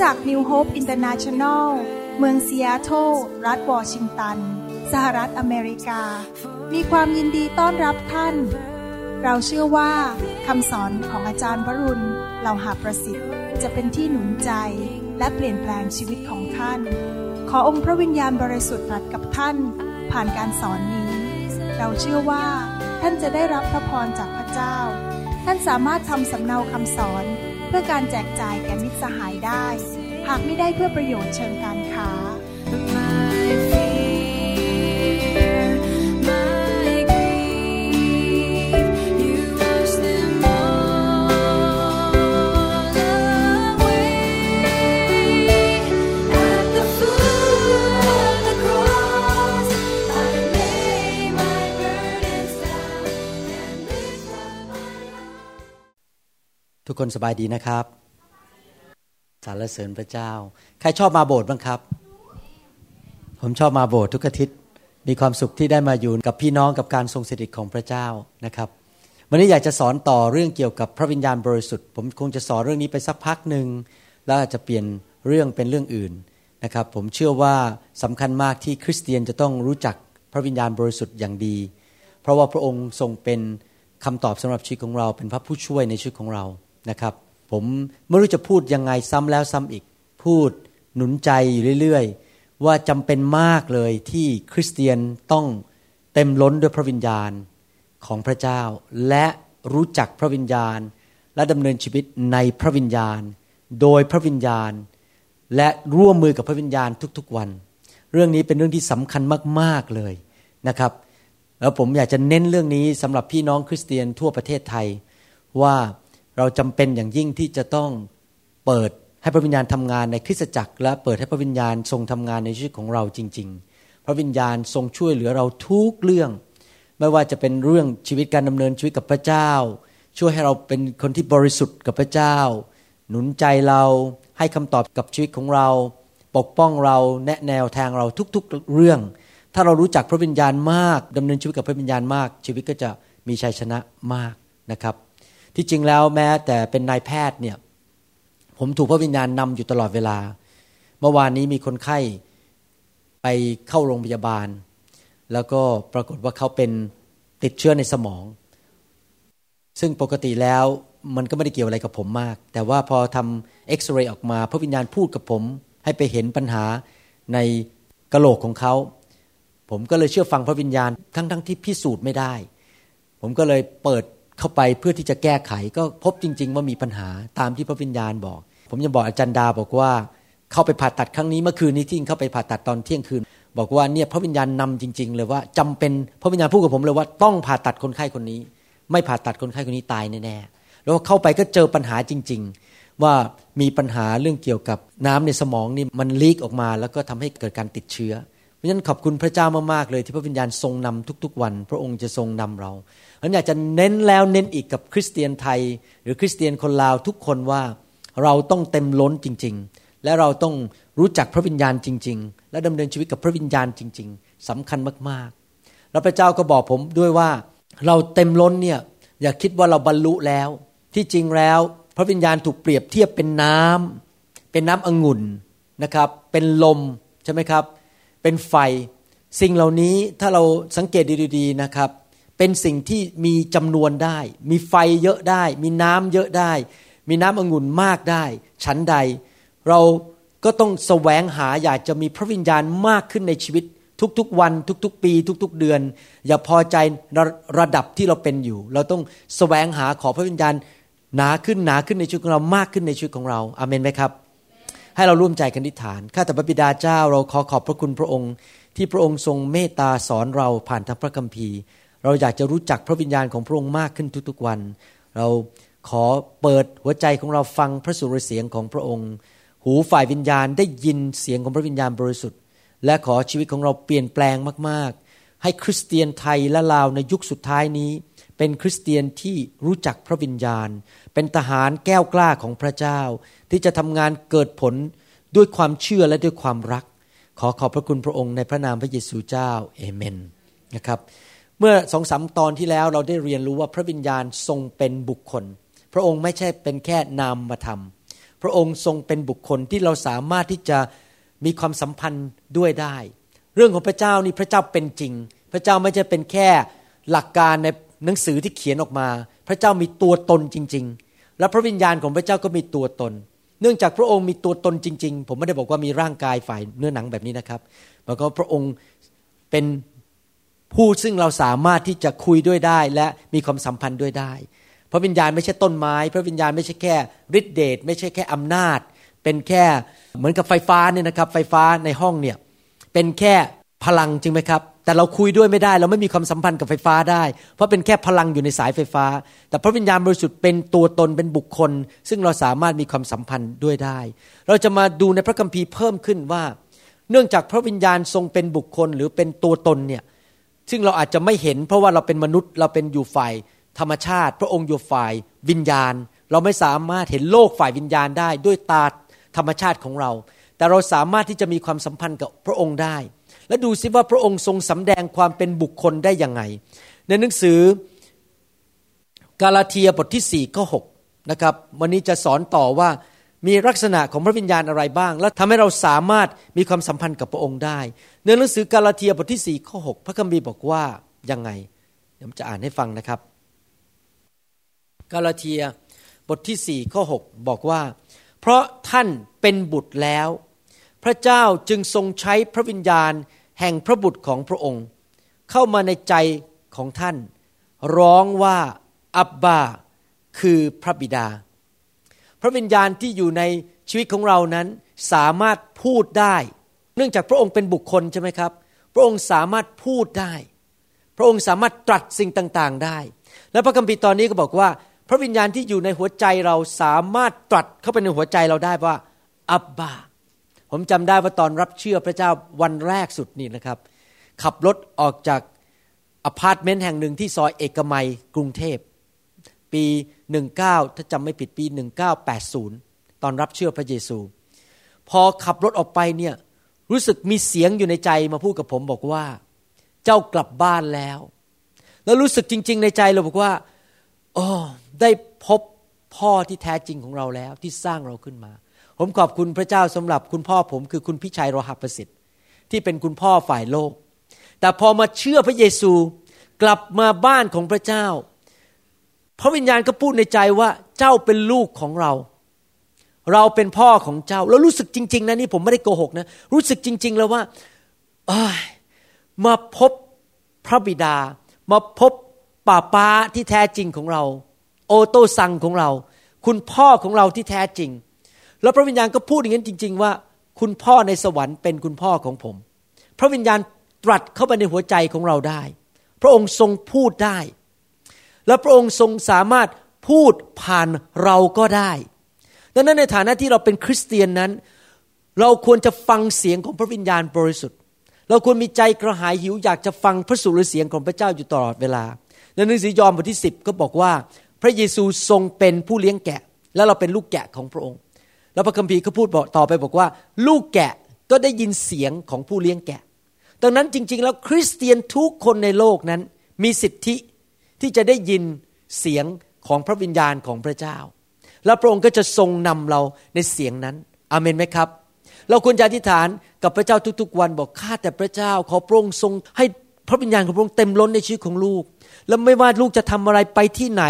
จักร New Hope International เมืองซีแอตเทิลรัฐวอชิงตัน สหรัฐอเมริกา มีความยินดีต้อนรับท่าน เราเชื่อว่าคำสอนของอาจารย์วรุณเหล่าหาประสิทธิ์ จะเป็นที่หนุนใจและเปลี่ยนแปลงชีวิตของท่าน ขอองค์พระวิญญาณบริสุทธิ์ตรัสกับท่าน ผ่านการสอนนี้ เราเชื่อว่า ท่านจะได้รับพระพรจากพระเจ้า ท่านสามารถทำสำเนาคำสอนเพื่อการแจกจ่ายแก่มิตรสหายได้ หากไม่ได้เพื่อประโยชน์เชิงการค้า My fear, my grief, you wash them all away. At the foot of the cross, I lay my burdens down and lift up my heart. ทุกคนสบายดีนะครับ สรรเสริญพระเจ้า ใครชอบมาโบสถ์บ้างครับ ผมชอบมาโบสถ์ทุกอาทิตย์ มีความสุขที่ได้มาอยู่กับพี่น้องกับการทรงสถิตของพระเจ้านะครับวันนี้อยากจะสอนต่อเรื่องเกี่ยวกับพระวิญญาณบริสุทธิ์ ผมคงจะสอนเรื่องนี้ไปสักพักหนึ่งแล้วอาจจะเปลี่ยนเรื่องเป็นเรื่องอื่นนะครับ ผมเชื่อว่าสำคัญมากที่คริสเตียนจะต้องรู้จักพระวิญญาณบริสุทธิ์อย่างดี เพราะว่าพระองค์ทรงเป็นคำตอบสำหรับชีวิตของเรา เป็นพระผู้ช่วยในชีวิตของเรานะครับ ผมไม่รู้จะพูดยังไงซ้ำแล้วซ้ำอีก พูดหนุนใจอยู่เรื่อยๆ ว่าจำเป็นมากเลยที่คริสเตียนต้องเต็มล้นด้วยพระวิญญาณของพระเจ้า และรู้จักพระวิญญาณ และดำเนินชีวิตในพระวิญญาณ โดยพระวิญญาณ และร่วมมือกับพระวิญญาณทุกๆวัน เรื่องนี้เป็นเรื่องที่สำคัญมากๆเลยนะครับ แล้วผมอยากจะเน้นเรื่องนี้สำหรับพี่น้องคริสเตียนทั่วประเทศไทยว่า เราจำเป็นอย่างยิ่งที่จะต้องเปิดให้พระวิญญาณทำงานในคริสตจักร และเปิดให้พระวิญญาณทรงทำงานในชีวิตของเราจริง ๆ พระวิญญาณทรงช่วยเหลือเราทุกเรื่อง ไม่ว่าจะเป็นเรื่องชีวิตการดำเนินชีวิตกับพระเจ้า ช่วยให้เราเป็นคนที่บริสุทธิ์กับพระเจ้า หนุนใจเราให้คำตอบกับชีวิตของเรา ปกป้องเราแนะแนวทางเราทุกๆเรื่อง ถ้าเรารู้จักพระวิญญาณมากดำเนินชีวิตกับพระวิญญาณมาก ชีวิตก็จะมีชัยชนะมากนะครับ ที่จริงแล้วแม้แต่เป็นนายแพทย์เนี่ยผมถูกพระวิญญาณนำอยู่ตลอดเวลา เมื่อวานนี้มีคนไข้ไปเข้าโรงพยาบาล แล้วก็ปรากฏว่าเขาเป็นติดเชื้อในสมอง ซึ่งปกติแล้วมันก็ไม่ได้เกี่ยวอะไรกับผมมาก แต่ว่าพอทำเอ็กซเรย์ออกมา พระวิญญาณพูดกับผม ให้ไปเห็นปัญหาในกระโหลกของเขา ผมก็เลยเชื่อฟังพระวิญญาณทั้งๆทที่พิสูจน์ไม่ได้ ผมก็เลยเปิด เข้าไปเพื่อที่จะแก้ไข ก็พบจริง ๆ ว่ามีปัญหาตามที่พระวิญญาณบอก ผมยังบอกอาจารย์ดาบอกว่าเข้าไปผ่าตัดครั้งนี้เมื่อคืนนี้ที่เข้าไปผ่าตัดตอนเที่ยงคืน บอกว่าเนี่ยพระวิญญาณนำจริง ๆ เลยว่าจำเป็นพระวิญญาณพูดกับผมเลยว่าต้องผ่าตัดคนไข้คนนี้ ไม่ผ่าตัดคนไข้คนนี้ตายแน่ๆแล้วเข้าไปก็เจอปัญหาจริง ๆ ว่ามีปัญหาเรื่องเกี่ยวกับน้ำในสมองนี่มันลีกออกมา แล้วก็ทำให้เกิดการติดเชื้อ เพราะฉะนั้นขอบคุณพระเจ้ามากๆเลยที่พระวิญญาณทรงนำทุกๆวัน พระองค์จะทรงนำเราเพราะฉะนั้นอยากจะเน้นแล้วเน้นอีกกับคริสเตียนไทย หรือคริสเตียนคนลาวทุกคนว่าเราต้องเต็มล้นจริง ๆ และเราต้องรู้จักพระวิญญาณจริง ๆ และดำเนินชีวิตกับพระวิญญาณจริง ๆสำคัญมากๆแล้วพระเจ้าก็บอกผมด้วยว่าเราเต็มล้นเนี่ยอย่าคิดว่าเราบรรลุแล้ว ที่จริงแล้ว พระวิญญาณถูกเปรียบเทียบเป็นน้ำเป็นน้ำองุ่นนะครับ เป็นลมใช่ไหมครับ เป็นไฟ สิ่งเหล่านี้ถ้าเราสังเกตดีๆนะครับ เป็นสิ่งที่มีจำนวนได้ มีไฟเยอะได้ มีน้ำเยอะได้ มีน้ำองุ่นมากได้ ชั้นใด เราก็ต้องแสวงหาอยากจะมีพระวิญญาณมากขึ้นในชีวิตทุกๆวันทุกๆ ปี ทุกๆ เดือน อย่าพอใจระระดับที่เราเป็นอยู่ เราต้องแสวงหาขอพระวิญญาณหนาขึ้นหนาขึ้นในชีวิตของเรามากขึ้นในชีวิตของเราอาเมนไหมครับ ให้เราร่วมใจกันอธิษฐาน ข้าแต่พระบิดาเจ้าเราขอขอบพระคุณพระองค์ ที่พระองค์ทรงเมตตาสอนเราผ่านทางพระคัมภีร์ เราอยากจะรู้จักพระวิญญาณของพระองค์มากขึ้นทุกๆวัน เราขอเปิดหัวใจของเราฟังพระสุรเสียงของพระองค์ หูฝ่ายวิญญาณได้ยินเสียงของพระวิญญาณบริสุทธิ์ และขอชีวิตของเราเปลี่ยนแปลงมากๆ ให้คริสเตียนไทยและลาวในยุคสุดท้ายนี้ เป็นคริสเตียนที่รู้จักพระวิญญาณ เป็นทหารแก้วกล้าของพระเจ้า ที่จะทำงานเกิดผลด้วยความเชื่อและด้วยความรัก ขอขอบพระคุณพระองค์ในพระนามพระเยซูเจ้าเอเมนนะครับเมื่อสองสามตอนที่แล้วเราได้เรียนรู้ว่าพระวิญญาณทรงเป็นบุคคล พระองค์ไม่ใช่เป็นแค่นามธรรมพระองค์ทรงเป็นบุคคลที่เราสามารถที่จะมีความสัมพันธ์ด้วยได้ เรื่องของพระเจ้านี่พระเจ้าเป็นจริง พระเจ้าไม่ใช่เป็นแค่หลักการในหนังสือที่เขียนออกมา พระเจ้ามีตัวตนจริงๆ และพระวิญญาณของพระเจ้าก็มีตัวตน เนื่องจากพระองค์มีตัวตนจริง ๆ ผมไม่ได้บอกว่ามีร่างกายฝ่ายเนื้อหนังแบบนี้นะครับแล้วก็พระองค์เป็นผู้ซึ่งเราสามารถที่จะคุยด้วยได้ และมีความสัมพันธ์ด้วยได้ พระวิญญาณไม่ใช่ต้นไม้ พระวิญญาณไม่ใช่แค่ฤทธิเดชไม่ใช่แค่อำนาจ เป็นแค่เหมือนกับไฟฟ้าเนี่ยนะครับ ไฟฟ้าในห้องเนี่ยเป็นแค่ พลังจริงไหมครับ แต่เราคุยด้วยไม่ได้ เราไม่มีความสัมพันธ์กับไฟฟ้าได้ เพราะเป็นแค่พลังอยู่ในสายไฟฟ้า แต่พระวิญญาณบริสุทธิ์เป็นตัวตนเป็นบุคคล ซึ่งเราสามารถมีความสัมพันธ์ด้วยได้ เราจะมาดูในพระคัมภีร์เพิ่มขึ้นว่า เนื่องจากพระวิญญาณทรงเป็นบุคคลหรือเป็นตัวตนเนี่ยซึ่งเราอาจจะไม่เห็น เพราะว่าเราเป็นมนุษย์เราเป็นอยู่ฝ่ายธรรมชาติ พระองค์อยู่ฝ่ายวิญญาณ เราไม่สามารถเห็นโลกฝ่ายวิญญาณได้ ด้วยตาธรรมชาติของเรา แต่เราสามารถที่จะมีความสัมพันธ์กับพระองค์ได้ และดูซิว่าพระองค์ทรงสำแดงความเป็นบุคคลได้ยังไง ในหนังสือกาลาเทียบทที่4ข้อ6นะครับวันนี้จะสอนต่อว่ามีลักษณะของพระวิญญาณอะไรบ้าง และทำให้เราสามารถมีความสัมพันธ์กับพระองค์ได้ ในหนังสือกาลาเทียบทที่4ข้อ6พระคัมภีร์บอกว่ายังไงเดี๋ยวจะอ่านให้ฟังนะครับ กาลาเทียบทที่4ข้อ6บอกว่า เพราะท่านเป็นบุตรแล้ว พระเจ้าจึงทรงใช้พระวิญญาณ แห่งพระบุตรของพระองค์ เข้ามาในใจของท่าน ร้องว่าอับบาคือพระบิดา พระวิญญาณที่อยู่ในชีวิตของเรานั้นสามารถพูดได้ เนื่องจากพระองค์เป็นบุคคลใช่ไหมครับ พระองค์สามารถพูดได้ พระองค์สามารถตรัสสิ่งต่างๆได้ และพระคัมภีร์ตอนนี้ก็บอกว่า พระวิญญาณที่อยู่ในหัวใจเราสามารถตรัสเข้าไปในหัวใจเราได้ว่าอับบา ผมจำได้ว่าตอนรับเชื่อพระเจ้าวันแรกสุดนี่นะครับ ขับรถออกจากอพาร์ตเมนต์แห่งหนึ่งที่ซอยเอกมัยกรุงเทพ ปี 19 ถ้าจำไม่ผิดปี 1980 ตอนรับเชื่อพระเยซู พอขับรถออกไปเนี่ยรู้สึกมีเสียงอยู่ในใจมาพูดกับผมบอกว่า เจ้ากลับบ้านแล้ว แล้วรู้สึกจริง ๆ ในใจเราบอกว่าโอ้ได้พบพ่อที่แท้จริงของเราแล้วที่สร้างเราขึ้นมา ผมขอบคุณพระเจ้าสำหรับคุณพ่อผมคือคุณพิชัยโรหประสิทธิ์ที่เป็นคุณพ่อฝ่ายโลก แต่พอมาเชื่อพระเยซูกลับมาบ้านของพระเจ้า พระวิญญาณก็พูดในใจว่าเจ้าเป็นลูกของเรา เราเป็นพ่อของเจ้า แล้วรู้สึกจริง ๆนะนี่ผมไม่ได้โกหกนะ รู้สึกจริง ๆ แล้วว่าอมาพบพระบิดา มาพบป่าป้าที่แท้จริงของเรา โอโตซังของเรา คุณพ่อของเราที่แท้จริง แล้วพระวิญญาณก็พูดอย่างนั้นจริง ๆ ว่า คุณพ่อในสวรรค์เป็นคุณพ่อของผม พระวิญญาณตรัสเข้าไปในหัวใจของเราได้ พระองค์ทรงพูดได้ และพระองค์ทรงสามารถพูดผ่านเราก็ได้ดังนั้นในฐานะที่เราเป็นคริสเตียนนั้น เราควรจะฟังเสียงของพระวิญญาณบริสุทธิ์ เราควรมีใจกระหายหิวอยากจะฟังพระสุรเสียงของพระเจ้าอยู่ตลอดเวลา ในหนังสือยอห์นบทที่ 10 ก็บอกว่า พระเยซูทรงเป็นผู้เลี้ยงแกะ และเราเป็นลูกแกะของพระองค์ แล้วพระคัมภีร์ก็พูดบอกต่อไปบอกว่า ลูกแกะก็ได้ยินเสียงของผู้เลี้ยงแกะ ดังนั้นจริง ๆ แล้วคริสเตียนทุกคนในโลกนั้นมีสิทธิที่จะได้ยินเสียงของพระวิญญาณของพระเจ้า แล้วพระองค์ก็จะทรงนำเราในเสียงนั้น อาเมนไหมครับ เราควรจะอธิษฐานกับพระเจ้าทุกๆ วันบอกข้าแต่พระเจ้า ขอพระองค์ทรงให้พระวิญญาณของพระองค์เต็มล้นในชีวิตของลูก แล้วไม่ว่าลูกจะทำอะไรไปที่ไหน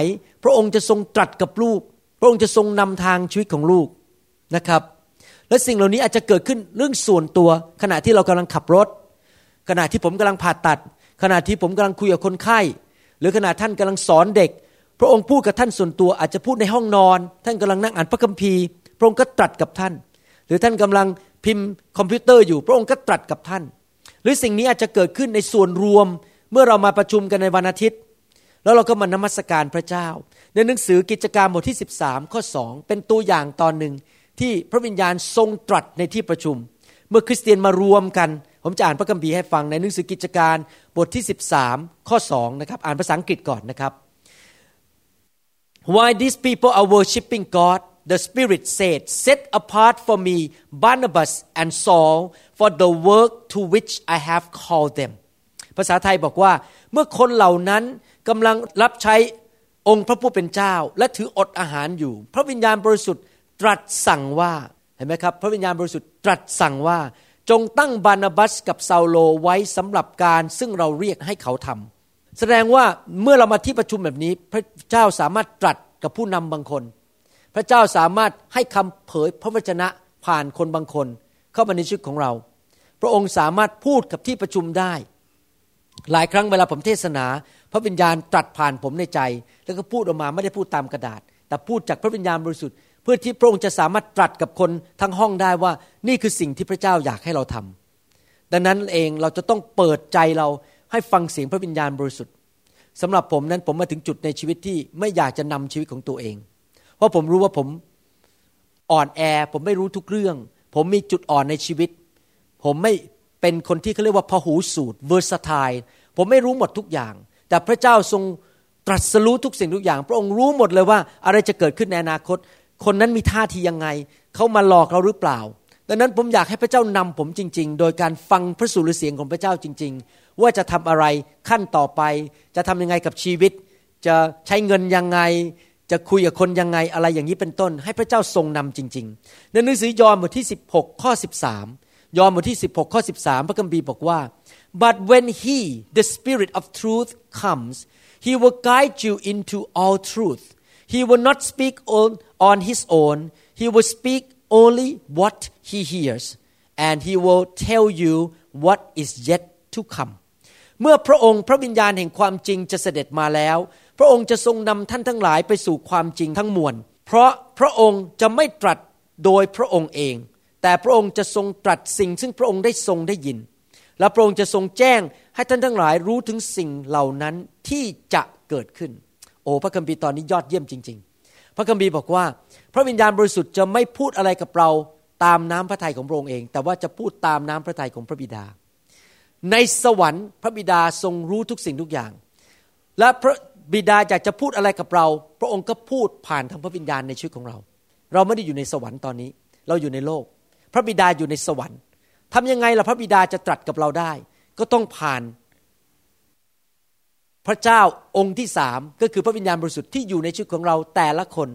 พระองค์จะทรงตรัสกับลูก พระองค์จะทรงนำทางชีวิตของลูก นะครับ และสิ่งเหล่านี้อาจจะเกิดขึ้นเรื่องส่วนตัว ขณะที่เรากำลังขับรถ ขณะที่ผมกำลังผ่าตัด ขณะที่ผมกำลังคุยกับคนไข้ หรือขณะท่านกำลังสอนเด็ก พระองค์พูดกับท่านส่วนตัวอาจจะพูดในห้องนอน ท่านกำลังนั่งอ่านพระคัมภีร์ พระองค์ก็ตรัสกับท่าน หรือท่านกำลังพิมพ์คอมพิวเตอร์อยู่ พระองค์ก็ตรัสกับท่าน หรือสิ่งนี้อาจจะเกิดขึ้นในส่วนรวมเมื่อเรามาประชุมกันในวันอาทิตย์ แล้วเราก็มานมัสการพระเจ้า ในหนังสือกิจการบทที่ 13 ข้อ 2 เป็นตัวอย่างตอนหนึ่ง ที่พระวิญญาณทรงตรัสในที่ประชุม เมื่อคริสเตียนมารวมกัน ผมจะอ่านพระคัมภีร์ให้ฟังในหนังสือกิจการบทที่ 13 ข้อ2นะครับอ่านภาษาอังกฤษก่อนนะครับ Why these people are worshiping God the Spirit said set apart for me Barnabas and Saul for the work to which I have called them ภาษาไทยบอกว่าเมื่อคนเหล่านั้นกำลังรับใช้องค์พระผู้เป็นเจ้า และถืออดอาหารอยู่ พระวิญญาณบริสุทธิ์ ตรัสสั่งว่าเห็นไหมครับ พระวิญญาณบริสุทธิ์ตรัสสั่งว่า จงตั้งบานาบัสกับซาโลไว้สำหรับการซึ่งเราเรียกให้เขาทำแสดงว่าเมื่อเรามาที่ประชุมแบบนี้ พระเจ้าสามารถตรัสกับผู้นำบางคน พระเจ้าสามารถให้คำเผยพระวจนะผ่านคนบางคน เข้ามาในชีวิตของเรา พระองค์สามารถพูดกับที่ประชุมได้ หลายครั้งเวลาผมเทศนา พระวิญญาณตรัสผ่านผมในใจ แล้วก็พูดออกมาไม่ได้พูดตามกระดาษ แต่พูดจากพระวิญญาณบริสุทธิ์ พื่อที่พระองค์จะสามารถตรัสกับคนทั้งห้องได้ว่านี่คือสิ่งที่พระเจ้าอยากให้เราทำดังนั้นเองเราจะต้องเปิดใจเราให้ฟังเสียงพระวิญญาณบริสุทธิ์สำหรับผมนั้นผมมาถึงจุดในชีวิตที่ไม่อยากจะนำชีวิตของตัวเอง เพราะผมรู้ว่าผมอ่อนแอ ผมไม่รู้ทุกเรื่อง ผมมีจุดอ่อนในชีวิต ผมไม่เป็นคนที่เขาเรียกว่าพหูสูตร versatile ผมไม่รู้หมดทุกอย่าง แต่พระเจ้าทรงตรัสรู้ทุกสิ่งทุกอย่าง พระองค์รู้หมดเลยว่าอะไรจะเกิดขึ้นในอนาคต คนนั้นมีท่าทียังไง เขามาหลอกเราหรือเปล่า ดังนั้นผมอยากให้พระเจ้านำผมจริง ๆ โดยการฟังพระสุรเสียงของพระเจ้าจริง ๆ ว่าจะทำอะไรขั้นต่อไป จะทำยังไงกับชีวิต จะใช้เงินยังไง จะคุยกับคนยังไงอะไรอย่างนี้เป็นต้น ให้พระเจ้าทรงนำจริง ๆ ในหนังสือยอห์นบทที่ 16 ข้อ 13 ยอห์นบทที่ 16 ข้อ 13 พระคัมภีร์บอกว่า but when he the spirit of truth comes he will guide you into all truth he will not speak on, on his own he will speak only what he hears and he will tell you what is yet to come เมื่อพระองค์พระวิญญาณแห่งความจริงจะเสด็จมาแล้ว พระองค์จะทรงนำท่านทั้งหลายไปสู่ความจริงทั้งมวล เพราะพระองค์จะไม่ตรัสโดยพระองค์เอง แต่พระองค์จะทรงตรัสสิ่งซึ่งพระองค์ได้ทรงได้ยิน และพระองค์จะทรงแจ้งให้ท่านทั้งหลายรู้ถึงสิ่งเหล่านั้นที่จะเกิดขึ้น อ้พระคัมภีร์ตอนนี้ยอดเยี่ยมจริง ๆ พระคัมภีร์บอกว่า พระวิญญาณบริสุทธิ์จะไม่พูดอะไรกับเราตามน้ำพระทัยของพระองค์เอง แต่ว่าจะพูดตามน้ำพระทัยของพระบิดา ในสวรรค์พระบิดาทรงรู้ทุกสิ่งทุกอย่าง และพระบิดาอยากจะพูดอะไรกับเรา พระองค์ก็พูดผ่านทางพระวิญญาณในชีวิตของเรา เราไม่ได้อยู่ในสวรรค์ตอนนี้ เราอยู่ในโลก พระบิดาอยู่ในสวรรค์ทำยังไงล่ะพระบิดาจะตรัสกับเราได้ ก็ต้องผ่าน พระเจ้าองค์ที่สามก็คือพระวิญญาณบริสุทธิ์ที่อยู่ในชีวิตของเราแต่ละคน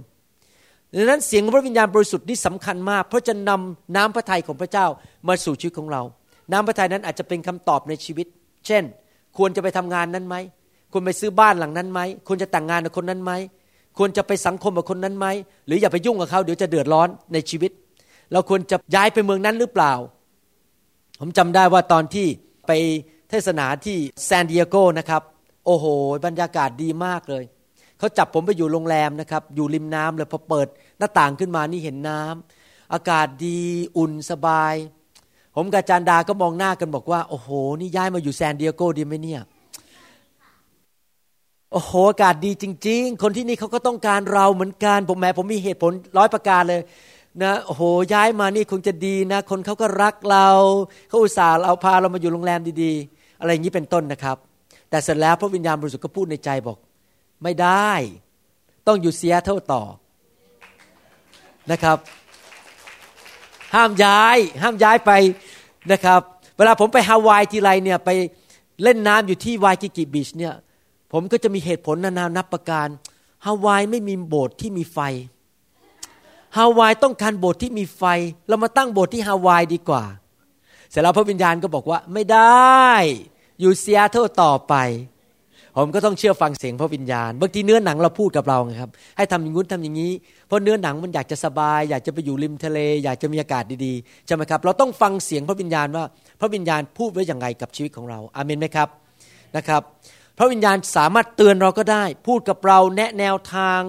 ดังนั้นเสียงของพระวิญญาณบริสุทธิ์นี่สำคัญมาก เพราะจะนำน้ำพระทัยของพระเจ้ามาสู่ชีวิตของเรา น้ำพระทัยนั้นอาจจะเป็นคำตอบในชีวิต เช่น ควรจะไปทำงานนั้นไหมควรไปซื้อบ้านหลังนั้นไหมควรจะแต่งงานกับคนนั้นไหมควรจะไปสังคมกับคนนั้นไหมหรืออย่าไปยุ่งกับเขาเดี๋ยวจะเดือดร้อนในชีวิต เราควรจะย้ายไปเมืองนั้นหรือเปล่า ผมจำได้ว่าตอนที่ไปเทศนาที่ซานดิเอโกนะครับ โอ้โห บรรยากาศดีมากเลย เขาจับผมไปอยู่โรงแรมนะครับ อยู่ริมน้ำเลยพอเปิดหน้าต่างขึ้นมานี่เห็นน้ำอากาศดีอุ่นสบาย ผมกับอาจารดาก็มองหน้ากันบอกว่า โอ้โห นี่ย้ายมาอยู่แซานดิเอโกดีไหมเนี่ยโอ้โหอากาศดีจริง ๆ คนที่นี่เขาก็ต้องการเราเหมือนกันผมแหมผมมีเหตุผลร้อยประการเลยนะโอ้โหย้ายมานี่คงจะดีนะ คนเขาก็รักเราเขาอุตส่าห์เอาพาเรามาอยู่โรงแรมดีๆ อะไรอย่างนี้เป็นต้นนะครับ แต่เสร็จแล้วพระวิญญาณบริสุทธิ์ก็พูดในใจบอก ไม่ได้ ต้องอยู่เซียเท่าต่อนะครับ ห้ามย้าย ห้ามย้ายไปนะครับ เวลาผมไปฮาวายทีไรเนี่ยไปเล่นน้ำอยู่ที่วายกิกิบีชเนี่ยผมก็จะมีเหตุผลนานานับประการฮาวายไม่มีโบสถ์ที่มีไฟฮาวายต้องการโบสถ์ที่มีไฟ เรามาตั้งโบสถ์ที่ฮาวายดีกว่า เสร็จแล้วพระวิญญาณก็บอกว่าไม่ได้ อยู่เซียเท่าต่อไป ผมก็ต้องเชื่อฟังเสียงพระวิญญาณบางทีเนื้อหนังเราพูดกับเราไงครับ ให้ทำอย่างนู้นทำอย่างนี้ เพราะเนื้อหนังมันอยากจะสบาย อยากจะไปอยู่ริมทะเล อยากจะมีอากาศดีๆใช่ไหมครับ เราต้องฟังเสียงพระวิญญาณว่า พระวิญญาณพูดไว้อย่างไรกับชีวิตของเราอาเมนไหมครับนะครับ พระวิญญาณสามารถเตือนเราก็ได้ พูดกับเราแนะแนวทาง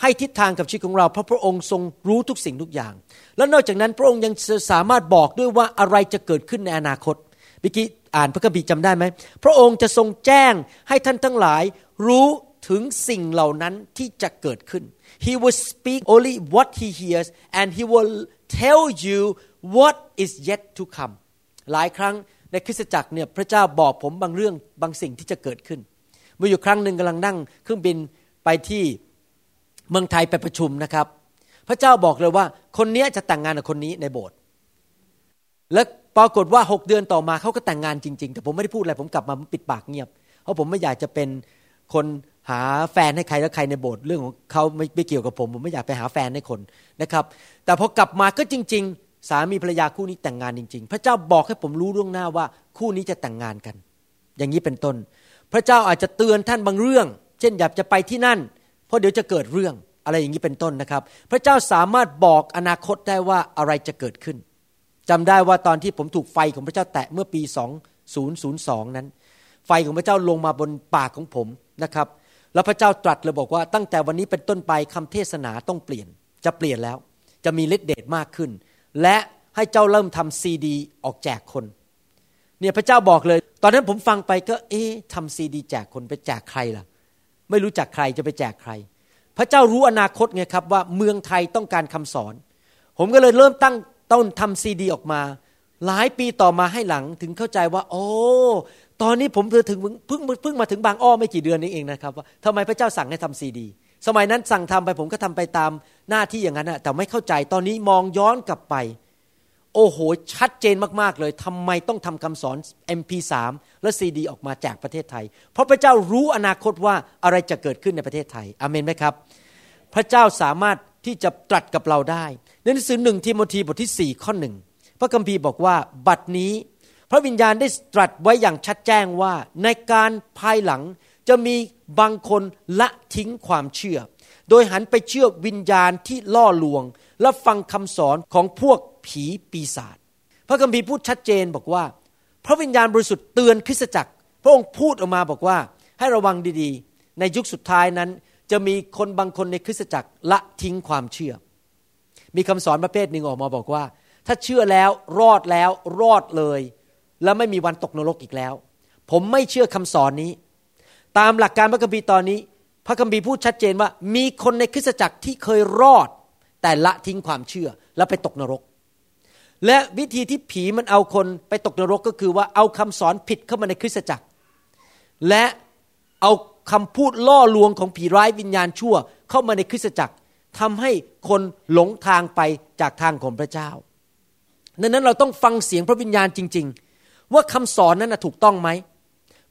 ให้ทิศทางกับชีวิตของเราเพราะพระองค์ทรงรู้ทุกสิ่งทุกอย่าง แล้วนอกจากนั้นพระองค์ยังสามารถบอกด้วยว่าอะไรจะเกิดขึ้นในอนาคตเมื่อกี้ อ่านพระคัมภีร์จำได้ไหมพระองค์จะทรงแจ้งให้ท่านทั้งหลายรู้ถึงสิ่งเหล่านั้นที่จะเกิดขึ้น He will speak only what he hears and he will tell you what is yet to come หลายครั้งในคริสตจักรเนี่ยพระเจ้าบอกผมบางเรื่องบางสิ่งที่จะเกิดขึ้นเมื่ออยู่ครั้งหนึ่งกำลังนั่งเครื่องบินไปที่เมืองไทยไปประชุมนะครับ พระเจ้าบอกเลยว่าคนนี้จะแต่งงานกับคนนี้ในโบสถ์และ ปรากฏว่าหกเดือนต่อมาเขาก็แต่งงานจริง ๆ แต่ผมไม่ได้พูดอะไรผมกลับมาปิดปากเงียบ เพราะผมไม่อยากจะเป็นคนหาแฟนให้ใครแล้วใครในโบสถ์เรื่องของเขาไม่ไม่เกี่ยวกับผม ผมไม่อยากไปหาแฟนให้คนนะครับ แต่พอกลับมาก็จริง ๆ สามีภรรยาคู่นี้แต่งงานจริง ๆ พระเจ้าบอกให้ผมรู้ล่วงหน้าว่าคู่นี้จะแต่งงานกัน อย่างนี้เป็นต้น พระเจ้าอาจจะเตือนท่านบางเรื่อง เช่นอยากจะไปที่นั่น เพราะเดี๋ยวจะเกิดเรื่องอะไรอย่างนี้เป็นต้นนะครับ พระเจ้าสามารถบอกอนาคตได้ว่าอะไรจะเกิดขึ้น จำได้ว่าตอนที่ผมถูกไฟของพระเจ้าแตะเมื่อปี 2002 นั้น ไฟของพระเจ้าลงมาบนปากของผมนะครับ แล้วพระเจ้าตรัสเลยบอกว่าตั้งแต่วันนี้เป็นต้นไปคำเทศนาต้องเปลี่ยน จะเปลี่ยนแล้ว จะมีฤทธิเดชมากขึ้น และให้เจ้าเริ่มทำซีดี ออกแจกคน เนี่ยพระเจ้าบอกเลย ตอนนั้นผมฟังไปก็ เอ๊ะทำซีดี แจกคนไปแจกใครล่ะ ไม่รู้จักใครจะไปแจกใคร พระเจ้ารู้อนาคตไงครับว่าเมืองไทยต้องการคำสอน ผมก็เลยเริ่มตั้ง ต้นทำซีดีออกมา หลายปีต่อมาให้หลังถึงเข้าใจว่า โอ้ตอนนี้ผมเพิ่งถึงเพิ่งเพิ่งมาถึงบางอ้อไม่กี่เดือนนี้เองนะครับว่าทำไมพระเจ้าสั่งให้ทำซีดี สมัยนั้นสั่งทำไปผมก็ทำไปตามหน้าที่อย่างนั้นนะแต่ไม่เข้าใจตอนนี้มองย้อนกลับไป โอ้โห ชัดเจนมากๆเลยทำไมต้องทำคำสอน MP3 และซีดีออกมาแจกประเทศไทย เพราะพระเจ้ารู้อนาคตว่าอะไรจะเกิดขึ้นในประเทศไทยอเมนไหมครับ พระเจ้าสามารถ ที่จะตรัสกับเราได้ในหนังสือหนึ่งทิโมธีบทที่4ข้อหนึ่งพระคัมภีร์บอกว่าบัดนี้ พระวิญญาณได้ตรัสไว้อย่างชัดแจ้งว่าในการภายหลังจะมีบางคนละทิ้งความเชื่อ โดยหันไปเชื่อวิญญาณที่ล่อลวง และฟังคำสอนของพวกผีปีศาจพระคัมภีร์พูดชัดเจนบอกว่า พระวิญญาณบริสุทธิ์เตือนคริสตจักร พระองค์พูดออกมาบอกว่าให้ระวังดีๆ ในยุคสุดท้ายนั้น จะมีคนบางคนในคริสตจักรละทิ้งความเชื่อ มีคำสอนประเภทหนึ่งออกมาบอกว่า ถ้าเชื่อแล้วรอดแล้วรอดเลย แล้วไม่มีวันตกนรกอีกแล้ว ผมไม่เชื่อคำสอนนี้ ตามหลักการพระคัมภีร์ตอนนี้ พระคัมภีร์พูดชัดเจนว่า มีคนในคริสตจักรที่เคยรอด แต่ละทิ้งความเชื่อแล้วไปตกนรก และวิธีที่ผีมันเอาคนไปตกนรกก็คือว่าเอาคำสอนผิดเข้ามาในคริสตจักร และเอา คำพูดล่อลวงของผีร้ายวิญญาณชั่วเข้ามาในคริสตจักรทำให้คนหลงทางไปจากทางของพระเจ้าดังนั้นเราต้องฟังเสียงพระวิญญาณจริง ๆ ว่าคำสอนนั้นถูกต้องไหม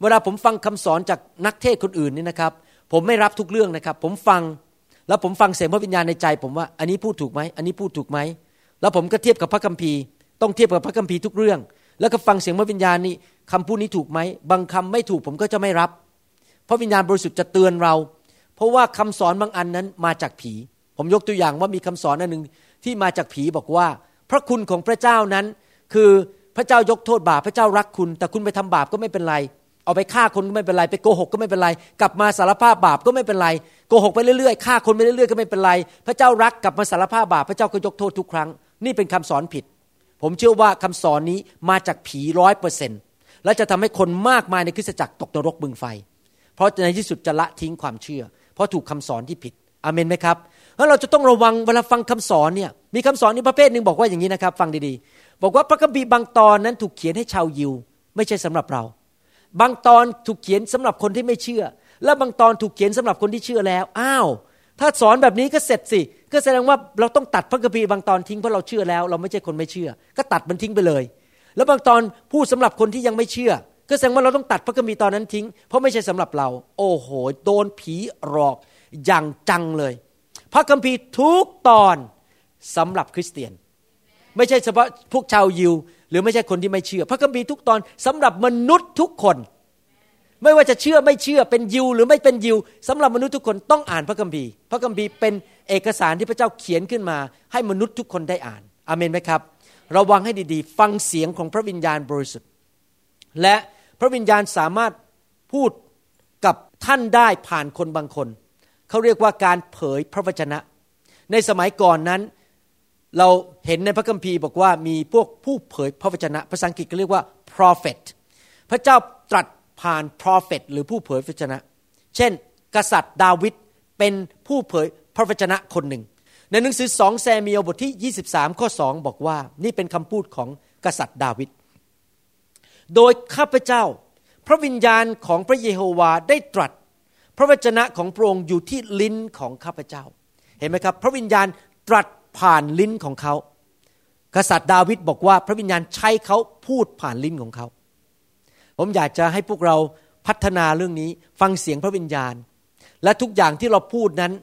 เวลาผมฟังคำสอนจากนักเทศคนอื่นนี่นะครับ ผมไม่รับทุกเรื่องนะครับ ผมฟังแล้วผมฟังเสียงพระวิญญาณในใจ ผมว่าอันนี้พูดถูกไหมอันนี้พูดถูกไหมแล้วผมก็เทียบกับพระคัมภีร์ ต้องเทียบกับพระคัมภีร์ทุกเรื่อง แล้วก็ฟังเสียงพระวิญญาณนี่คำพูดนี้ถูกไหมบางคำไม่ถูกผมก็จะไม่รับ พระวิญญาณบริสุทธิ์จะเตือนเรา เพราะว่าคำสอนบางอันนั้นมาจากผี ผมยกตัวอย่างว่ามีคำสอนอันหนึ่งที่มาจากผีบอกว่า พระคุณของพระเจ้านั้น คือพระเจ้ายกโทษบาปพระเจ้ารักคุณ แต่คุณไปทำบาปก็ไม่เป็นไร เอาไปฆ่าคนก็ไม่เป็นไร ไปโกหกก็ไม่เป็นไร กลับมาสารภาพบาปก็ไม่เป็นไรโกหกไปเรื่อยๆฆ่าคนไปเรื่อยๆก็ไม่เป็นไร พระเจ้ารักกลับมาสารภาพบาปพระเจ้าก็ยกโทษทุกครั้ง นี่เป็นคำสอนผิด ผมเชื่อว่าคำสอนนี้มาจากผีร้อยเปอร์เซ็นต์และจะทำให้คนมากมายในคริสตจักรตกนรกบึงไฟ เพราะในที่สุดจะละทิ้งความเชื่อ เพราะถูกคำสอนที่ผิดอเมนไหมครับแล้วเราจะต้องระวังเวลาฟังคำสอนเนี่ยมีคำสอนนี้ประเภทหนึ่งบอกว่าอย่างนี้นะครับ ฟังดีๆ บอกว่าพระคัมภีร์บางตอนนั้นถูกเขียนให้ชาวยิว ไม่ใช่สำหรับเรา บางตอนถูกเขียนสำหรับคนที่ไม่เชื่อ และบางตอนถูกเขียนสำหรับคนที่เชื่อแล้วอ้าวถ้าสอนแบบนี้ก็เสร็จสิ ก็แสดงว่าเราต้องตัดพระคัมภีร์บางตอนทิ้งเพราะเราเชื่อแล้ว เราไม่ใช่คนไม่เชื่อ ก็ตัดมันทิ้งไปเลย แล้วบางตอนพูดสำหรับคนที่ยังไม่เชื่อ ก็แสดงว่าเราต้องตัดพระคัมภีร์ตอนนั้นทิ้ง เพราะไม่ใช่สำหรับเรา โอ้โห โดนผีหลอกอย่างจังเลย พระคัมภีร์ทุกตอนสำหรับคริสเตียน ไม่ใช่เฉพาะพวกชาวยิว หรือไม่ใช่คนที่ไม่เชื่อ พระคัมภีร์ทุกตอนสำหรับมนุษย์ทุกคน ไม่ว่าจะเชื่อไม่เชื่อเป็นยิวหรือไม่เป็นยิวสำหรับมนุษย์ทุกคนต้องอ่านพระคัมภีร์ พระคัมภีร์เป็นเอกสารที่พระเจ้าเขียนขึ้นมา ให้มนุษย์ทุกคนได้อ่านอาเมนไหมครับ ระวังให้ดีๆ ฟังเสียงของพระวิญญาณบริสุทธิ์และ พระวิญญาณสามารถพูดกับท่านได้ผ่านคนบางคน เขาเรียกว่าการเผยพระวจนะ ในสมัยก่อนนั้น เราเห็นในพระคัมภีร์บอกว่ามีพวกผู้เผยพระวจนะ ภาษาอังกฤษก็เรียกว่า prophet พระเจ้าตรัสผ่าน prophet หรือผู้เผยพระวจนะ เช่น กษัตริย์ดาวิดเป็นผู้เผยพระวจนะคนหนึ่ง ในหนังสือสองแซมีลบทที่ 23 ข้อ 2 บอกว่า นี่เป็นคำพูดของกษัตริย์ดาวิด โดยข้าพเจ้า พระวิญญาณของพระเยโฮวาได้ตรัส พระวจนะของพระองค์อยู่ที่ลิ้นของข้าพเจ้า เห็นไหมครับ พระวิญญาณตรัสผ่านลิ้นของเขา กษัตริย์ดาวิดบอกว่า พระวิญญาณใช้เขาพูดผ่านลิ้นของเขา ผมอยากจะให้พวกเราพัฒนาเรื่องนี้ฟังเสียงพระวิญญาณ และทุกอย่างที่เราพูดนั้น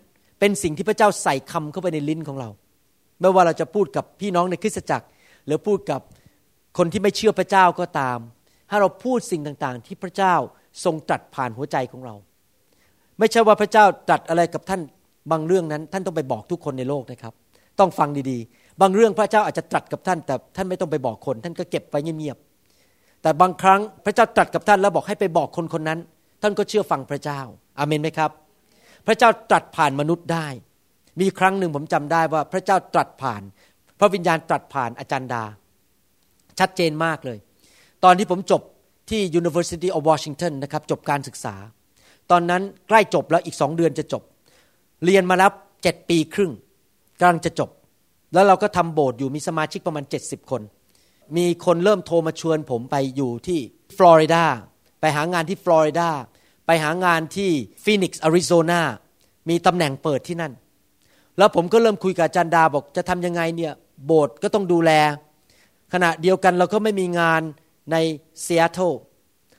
เป็นสิ่งที่พระเจ้าใส่คำเข้าไปในลิ้นของเรา ไม่ว่าเราจะพูดกับพี่น้องในคริสตจักร หรือพูดกับคนที่ไม่เชื่อพระเจ้าก็ตาม ถ้เราพูดสิ่งต่างๆ ที่พระเจ้าทรงตรัสผ่านหัวใจของเรา ไม่ใช่ว่าพระเจ้าตรัสอะไรกับท่านบางเรื่องนั้น ท่านต้องไปบอกทุกคนในโลกนะครับ ต้องฟังดีๆ บางเรื่องพระเจ้าอาจจะตรัสกับท่าน แต่ท่านไม่ต้องไปบอกคน ท่านก็เก็บไว้เงียบๆแต่บางครั้งพระเจ้าตรัสกับท่านแล้วบอกให้ไปบอกคนคนนั้น ท่านก็เชื่อฟังพระเจ้าอาเมนไหมครับ พระเจ้าตรัสผ่านมนุษย์ได้ มีครั้งหนึ่งผมจำได้ว่าพระเจ้าตรัสผ่าน พระวิญญาณตรัสผ่านอาจารย์ดา ชัดเจนมากเลย ตอนที่ผมจบที่ University of Washington นะครับจบการศึกษา ตอนนั้นใกล้จบแล้วอีกสองเดือนจะจบ เรียนมาแล้วเจ็ดปีครึ่งกำลังจะจบ แล้วเราก็ทำโบสถ์อยู่มีสมาชิกประมาณ 70 คน มีคนเริ่มโทรมาชวนผมไปอยู่ที่ฟลอริดาไปหางานที่ฟลอริดาไปหางานที่ฟีนิกซ์อาริโซนามีตำแหน่งเปิดที่นั่น แล้วผมก็เริ่มคุยกับอาจารย์ดาบอกจะทำยังไงเนี่ยโบสถ์ก็ต้องดูแล ขณะเดียวกันเราก็ไม่มีงาน ในเซีแอตเทิล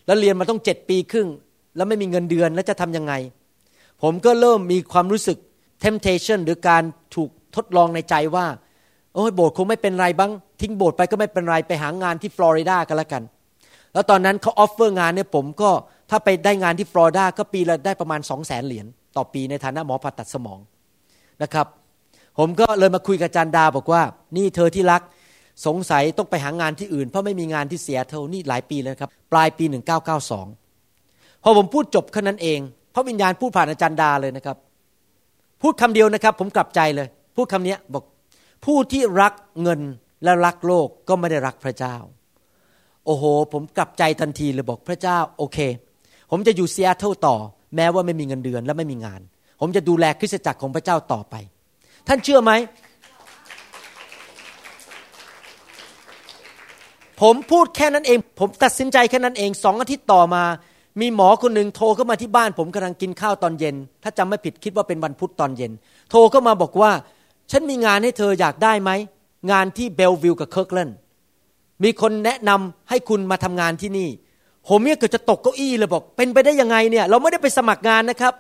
แล้วเรียนมาต้องเจ็ดปีครึ่ง แล้วไม่มีเงินเดือนแล้วจะทำยังไง ผมก็เริ่มมีความรู้สึก temptation หรือการถูกทดลองในใจว่า โอ้ยโบสถ์คงไม่เป็นไรบ้าง ทิ้งโบสถ์ไปก็ไม่เป็นไรไปหางานที่ฟลอริดากันแล้วกัน แล้วตอนนั้นเขา offer งานเนี่ยผมก็ถ้าไปได้งานที่ฟลอริดาก็ปีละได้ประมาณสองแสนเหรียญต่อปีในฐานะหมอผ่าตัดสมองนะครับ ผมก็เลยมาคุยกับจารย์ดาบอกว่า นี่เธอที่รัก สงสัยต้องไปหางานที่อื่น เพราะไม่มีงานที่เสียเท่านี่หลายปีแล้วครับ ปลายปี 1992 พอผมพูดจบแค่นั้นเองพระวิญญาณพูดผ่านอาจารย์ดาเลยนะครับ พูดคำเดียวนะครับ ผมกลับใจเลย พูดคำนี้บอกผู้ที่รักเงินและรักโลกก็ไม่ได้รักพระเจ้า โอ้โห ผมกลับใจทันทีเลยบอกพระเจ้าโอเค ผมจะอยู่เซีแอตเทิลต่อ แม้ว่าไม่มีเงินเดือนและไม่มีงาน ผมจะดูแลคริสตจักรของพระเจ้าต่อไป ท่านเชื่อไหม ผมพูดแค่นั้นเอง ผมตัดสินใจแค่นั้นเองสองอาทิตย์ต่อมา มีหมอคนหนึ่งโทรเข้ามาที่บ้าน ผมกำลังกินข้าวตอนเย็น ถ้าจำไม่ผิดคิดว่าเป็นวันพุธตอนเย็น โทรเข้ามาบอกว่า ฉันมีงานให้เธออยากได้ไหม งานที่ Bellevue กับ Kirkland มีคนแนะนำให้คุณมาทำงานที่นี่ ผมเนี่ยเกือบจะตกเก้าอี้เลยบอก เป็นไปได้ยังไงเนี่ย เราไม่ได้ไปสมัครงานนะครับ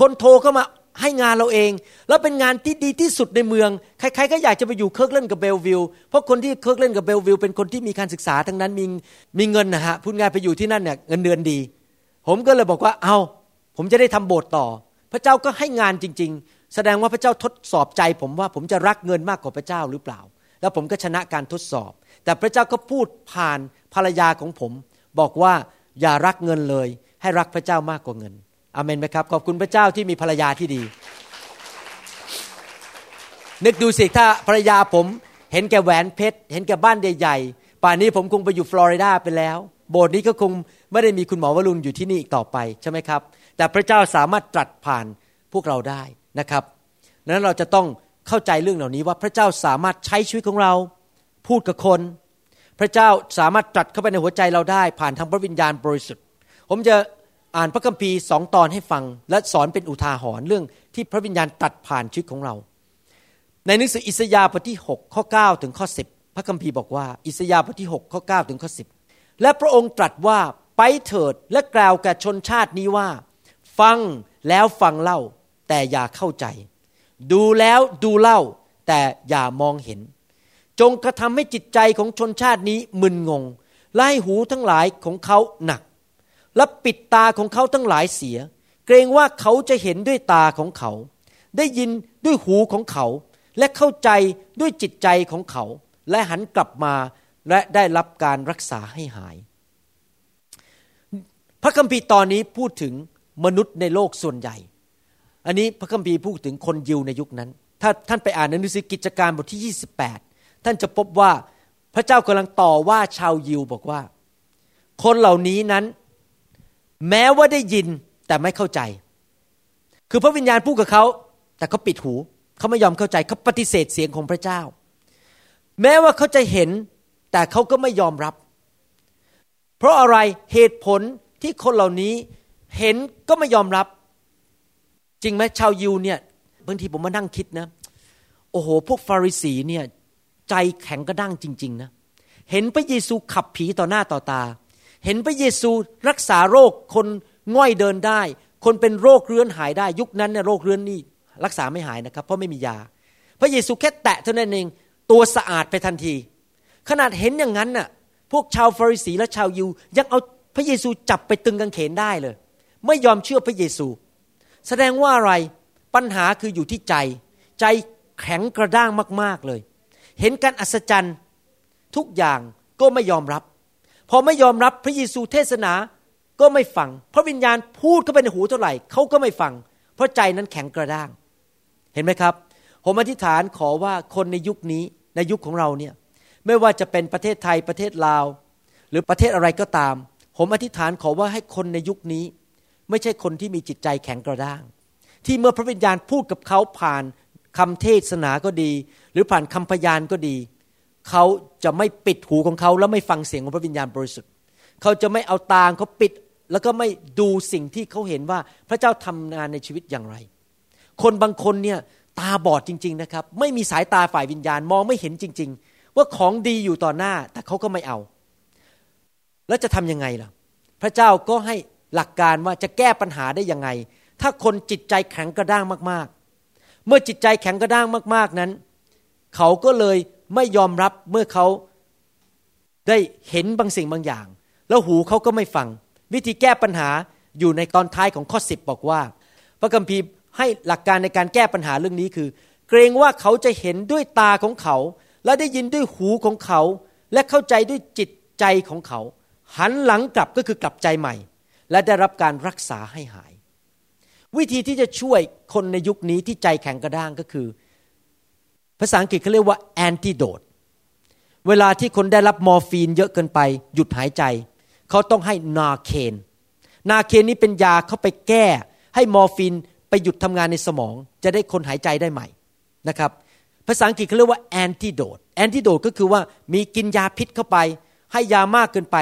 คนโทรเข้ามา ให้งานเราเอง แล้วเป็นงานที่ดีที่สุดในเมือง ใครๆก็อยากจะไปอยู่ Kirkland กับ Bellevue เพราะคนที่ Kirkland กับ Bellevue เป็นคนที่มีการศึกษาทั้งนั้นมีมีเงินนะฮะพูดง่ายไปอยู่ที่นั่นเนี่ยเงินเดือนดี ผมก็เลยบอกว่าเอาผมจะได้ทำโบสถ์ต่อ พระเจ้าก็ให้งานจริง ๆ แสดงว่าพระเจ้าทดสอบใจ ผมว่าผมจะรักเงินมากกว่าพระเจ้าหรือเปล่า แล้วผมก็ชนะการทดสอบ แต่พระเจ้าก็พูดผ่านภรรยาของผม บอกว่าอย่ารักเงินเลย ให้รักพระเจ้ามากกว่าเงิน อเมนไหมครับ ขอบคุณพระเจ้าที่มีภรรยาที่ดี นึกดูสิถ้าภรรยาผมเห็นแก่แหวนเพชร เห็นแก่บ้านใหญ่ๆ ป่านนี้ผมคงไปอยู่ฟลอริดาไปแล้ว โบสถ์นี้ก็คงไม่ได้มีคุณหมอวรุณอยู่ที่นี่อีกต่อไปใช่ไหมครับ แต่พระเจ้าสามารถตรัสผ่านพวกเราได้นะครับดังนั้นเราจะต้องเข้าใจเรื่องเหล่านี้ว่าพระเจ้าสามารถใช้ชีวิตของเรา พูดกับคน พระเจ้าสามารถตรัสเข้าไปในหัวใจเราได้ ผ่านทางพระวิญญาณบริสุทธิ์ ผมจะ อ่านพระคัมภีร์สองตอนให้ฟัง และสอนเป็นอุทาหรณ์เรื่องที่พระวิญญาณตรัสผ่านชีวิตของเรา ในหนังสืออิสยาห์บทที่ 6 ข้อ 9 ถึงข้อ 10 พระคัมภีร์บอกว่า อิสยาห์บทที่ 6 ข้อ 9 ถึงข้อ 10 และพระองค์ตรัสว่าไปเถิดและกล่าวแก่ชนชาตินี้ว่า ฟังแล้วฟังเล่า แต่อย่าเข้าใจ ดูแล้วดูเล่า แต่อย่ามองเห็น จงกระทำให้จิตใจของชนชาตินี้มึนงงไล่หูทั้งหลายของเขาหนัก และปิดตาของเขาทั้งหลายเสีย เกรงว่าเขาจะเห็นด้วยตาของเขา ได้ยินด้วยหูของเขา และเข้าใจด้วยจิตใจของเขา และหันกลับมาและได้รับการรักษาให้หาย พระคัมภีร์ตอนนี้พูดถึงมนุษย์ในโลกส่วนใหญ่ อันนี้พระคัมภีร์พูดถึงคนยิวในยุคนั้น ถ้าท่านไปอ่านในหนังสือกิจการบทที่ 28 ท่านจะพบว่าพระเจ้ากำลังต่อว่าชาวยิวบอกว่า คนเหล่านี้นั้น แม้ว่าได้ยินแต่ไม่เข้าใจ คือพระวิญญาณพูดกับเขา แต่เขาปิดหู เขาไม่ยอมเข้าใจเขาปฏิเสธเสียงของพระเจ้า แม้ว่าเขาจะเห็น แต่เขาก็ไม่ยอมรับ เพราะอะไรเหตุผลที่คนเหล่านี้เห็นก็ไม่ยอมรับ จริงไหมชาวยิวเนี่ยบางทีผมมานั่งคิดนะ โอ้โห พวกฟาริสีเนี่ยใจแข็งกระด้างจริง ๆ นะ เห็นพระเยซูขับผีต่อหน้าต่อตา เห็นพระเยซูรักษาโรคคนง่อยเดินได้ คนเป็นโรคเรื้อนหายได้ ยุคนั้นเนี่ยโรคเรื้อนนี่รักษาไม่หายนะครับ เพราะไม่มียา พระเยซูแค่แตะเท่านั้นเองตัวสะอาดไปทันที ขนาดเห็นอย่างนั้นน่ะพวกชาวฟาริสีและชาวยิว ยังเอาพระเยซูจับไปตึงกางเขนได้เลย ไม่ยอมเชื่อพระเยซู แสดงว่าอะไรปัญหาคืออยู่ที่ใจ ใจแข็งกระด้างมาก ๆเลย เห็นการอัศจรรย์ทุกอย่างก็ไม่ยอมรับ พอไม่ยอมรับพระเยซูเทศนาก็ไม่ฟัง พระวิญญาณพูดเข้าไปในหูเท่าไหร่เขาก็ไม่ฟัง เพราะใจนั้นแข็งกระด้าง เห็นไหมครับ ผมอธิษฐานขอว่าคนในยุคนี้ในยุคของเราเนี่ยไม่ว่าจะเป็นประเทศไทยประเทศลาว หรือประเทศอะไรก็ตาม ผมอธิษฐานขอว่าให้คนในยุคนี้ ไม่ใช่คนที่มีจิตใจแข็งกระด้าง ที่เมื่อพระวิญญาณพูดกับเขาผ่านคำเทศนาก็ดี หรือผ่านคำพยานก็ดี เขาจะไม่ปิดหูของเขาแล้วไม่ฟังเสียงของพระวิญญาณบริสุทธิ์ เขาจะไม่เอาตาเขาปิด แล้วก็ไม่ดูสิ่งที่เขาเห็นว่าพระเจ้าทำงานในชีวิตอย่างไร คนบางคนเนี่ยตาบอดจริง ๆนะครับ ไม่มีสายตาฝ่ายวิญญาณมองไม่เห็นจริง ๆ ว่าของดีอยู่ต่อหน้าแต่เขาก็ไม่เอา แล้วจะทำยังไงล่ะ พระเจ้าก็ให้หลักการว่าจะแก้ปัญหาได้ยังไง ถ้าคนจิตใจแข็งกระด้างมากๆ เมื่อจิตใจแข็งกระด้างมาก ๆนั้น เขาก็เลย ไม่ยอมรับเมื่อเขาได้เห็นบางสิ่งบางอย่าง แล้วหูเขาก็ไม่ฟัง วิธีแก้ปัญหาอยู่ในตอนท้ายของข้อสิบบอกว่า พระคัมภีร์ให้หลักการในการแก้ปัญหาเรื่องนี้คือ เกรงว่าเขาจะเห็นด้วยตาของเขา และได้ยินด้วยหูของเขา และเข้าใจด้วยจิตใจของเขา หันหลังกลับก็คือกลับใจใหม่ และได้รับการรักษาให้หาย วิธีที่จะช่วยคนในยุคนี้ที่ใจแข็งกระด้างก็คือ ภาษาอังกฤษเขาเรียกว่า antidote เวลาที่คนได้รับมอร์ฟีนเยอะเกินไป หยุดหายใจ เขาต้องให้ Narcan Narcan นี้เป็นยาเข้าไปแก้ ให้มอร์ฟีนไปหยุดทำงานในสมอง จะได้คนหายใจได้ใหม่นะครับภาษาอังกฤษเขาเรียกว่า antidote antidote ก็คือว่ามีกินยาพิษเข้าไป ให้ยามากเกินไป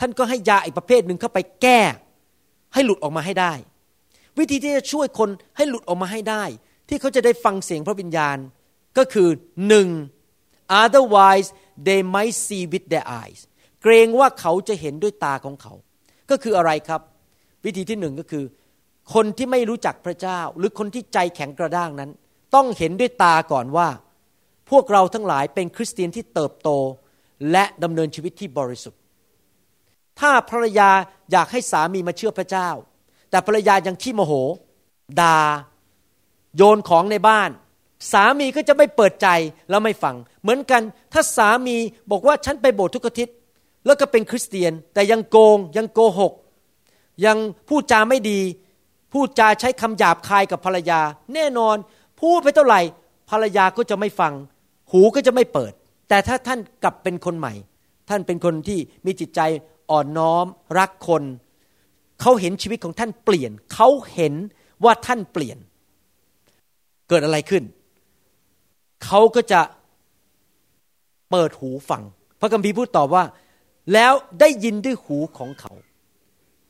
ท่านก็ให้ยาอีกประเภทหนึ่งเข้าไปแก้ ให้หลุดออกมาให้ได้ วิธีที่จะช่วยคนให้หลุดออกมาให้ได้ ที่เขาจะได้ฟังเสียงพระวิญญาณ ก็คือหนึ่ง otherwise they might see with their eyes เกรงว่าเขาจะเห็นด้วยตาของเขา ก็คืออะไรครับ วิธีที่หนึ่งก็คือ คนที่ไม่รู้จักพระเจ้า หรือคนที่ใจแข็งกระด้างนั้น ต้องเห็นด้วยตาก่อนว่า พวกเราทั้งหลายเป็นคริสเตียนที่เติบโต และดำเนินชีวิตที่บริสุทธิ์ ถ้าภรรยาอยากให้สามีมาเชื่อพระเจ้า แต่ภรรยายังขี้โมโหดา่าโยนของในบ้าน สามีก็จะไม่เปิดใจแล้วไม่ฟัง เหมือนกันถ้าสามีบอกว่าฉันไปโบสถ์ทุกอาทิตย์แล้วก็เป็นคริสเตียน แต่ยังโกงยังโกหก ยังพูดจาไม่ดี พูดจาใช้คำหยาบคายกับภรรยา แน่นอน พูดไปเท่าไหร่ภรรยาก็จะไม่ฟัง หูก็จะไม่เปิด แต่ถ้าท่านกลับเป็นคนใหม่ ท่านเป็นคนที่มีจิตใจอ่อนน้อม รักคน เขาเห็นชีวิตของท่านเปลี่ยน เขาเห็นว่าท่านเปลี่ยน เกิดอะไรขึ้น เขาก็จะเปิดหูฟัง พระคัมภีร์พูดตอบว่า แล้วได้ยินด้วยหูของเขา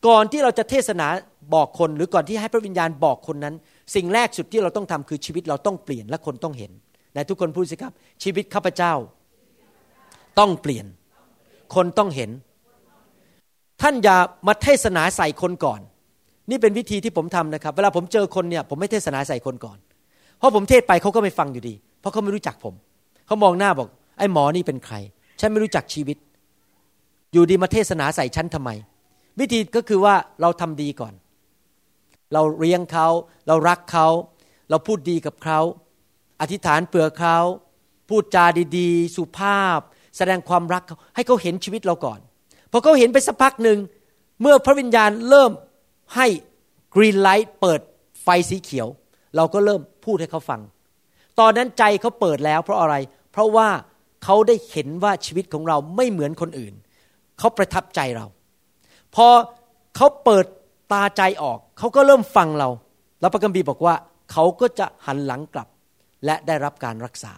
ก่อนที่เราจะเทศนาบอกคนหรือก่อนที่ให้พระวิญญาณบอกคนนั้น สิ่งแรกสุดที่เราต้องทำคือชีวิตเราต้องเปลี่ยนและคนต้องเห็นไหนทุกคนพูดสิครับ ชีวิตข้าพเจ้า ต้องเปลี่ยน คนต้องเห็น ท่านอย่ามาเทศนาใส่คนก่อน นี่เป็นวิธีที่ผมทำนะครับ เวลาผมเจอคนเนี่ยผมไม่เทศนาใส่คนก่อน เพราะผมเทศไปเขาก็ไม่ฟังอยู่ดี เพราะเขาไม่รู้จักผม เขามองหน้าบอก ไอ้หมอนี่เป็นใคร ฉันไม่รู้จักชีวิต อยู่ดีมาเทศนาใส่ฉันทำไม วิธีก็คือว่าเราทำดีก่อน เราเลี้ยงเขา เรารักเขา เราพูดดีกับเขา อธิษฐานเปลือเขา พูดจาดี ๆ สุภาพ แสดงความรักเขาให้เขาเห็นชีวิตเราก่อน พอเขาเห็นไปสักพักหนึ่ง เมื่อพระวิญญาณเริ่มให้กรีนไลท์เปิดไฟสีเขียว เราก็เริ่มพูดให้เขาฟัง ตอนนั้นใจเขาเปิดแล้วเพราะอะไร เพราะว่าเขาได้เห็นว่าชีวิตของเราไม่เหมือนคนอื่น เขาประทับใจเรา พอเขาเปิดตาใจออก เขาก็เริ่มฟังเรา แล้วพระคัมภีร์บอกว่า เขาก็จะหันหลังกลับและได้รับการรักษา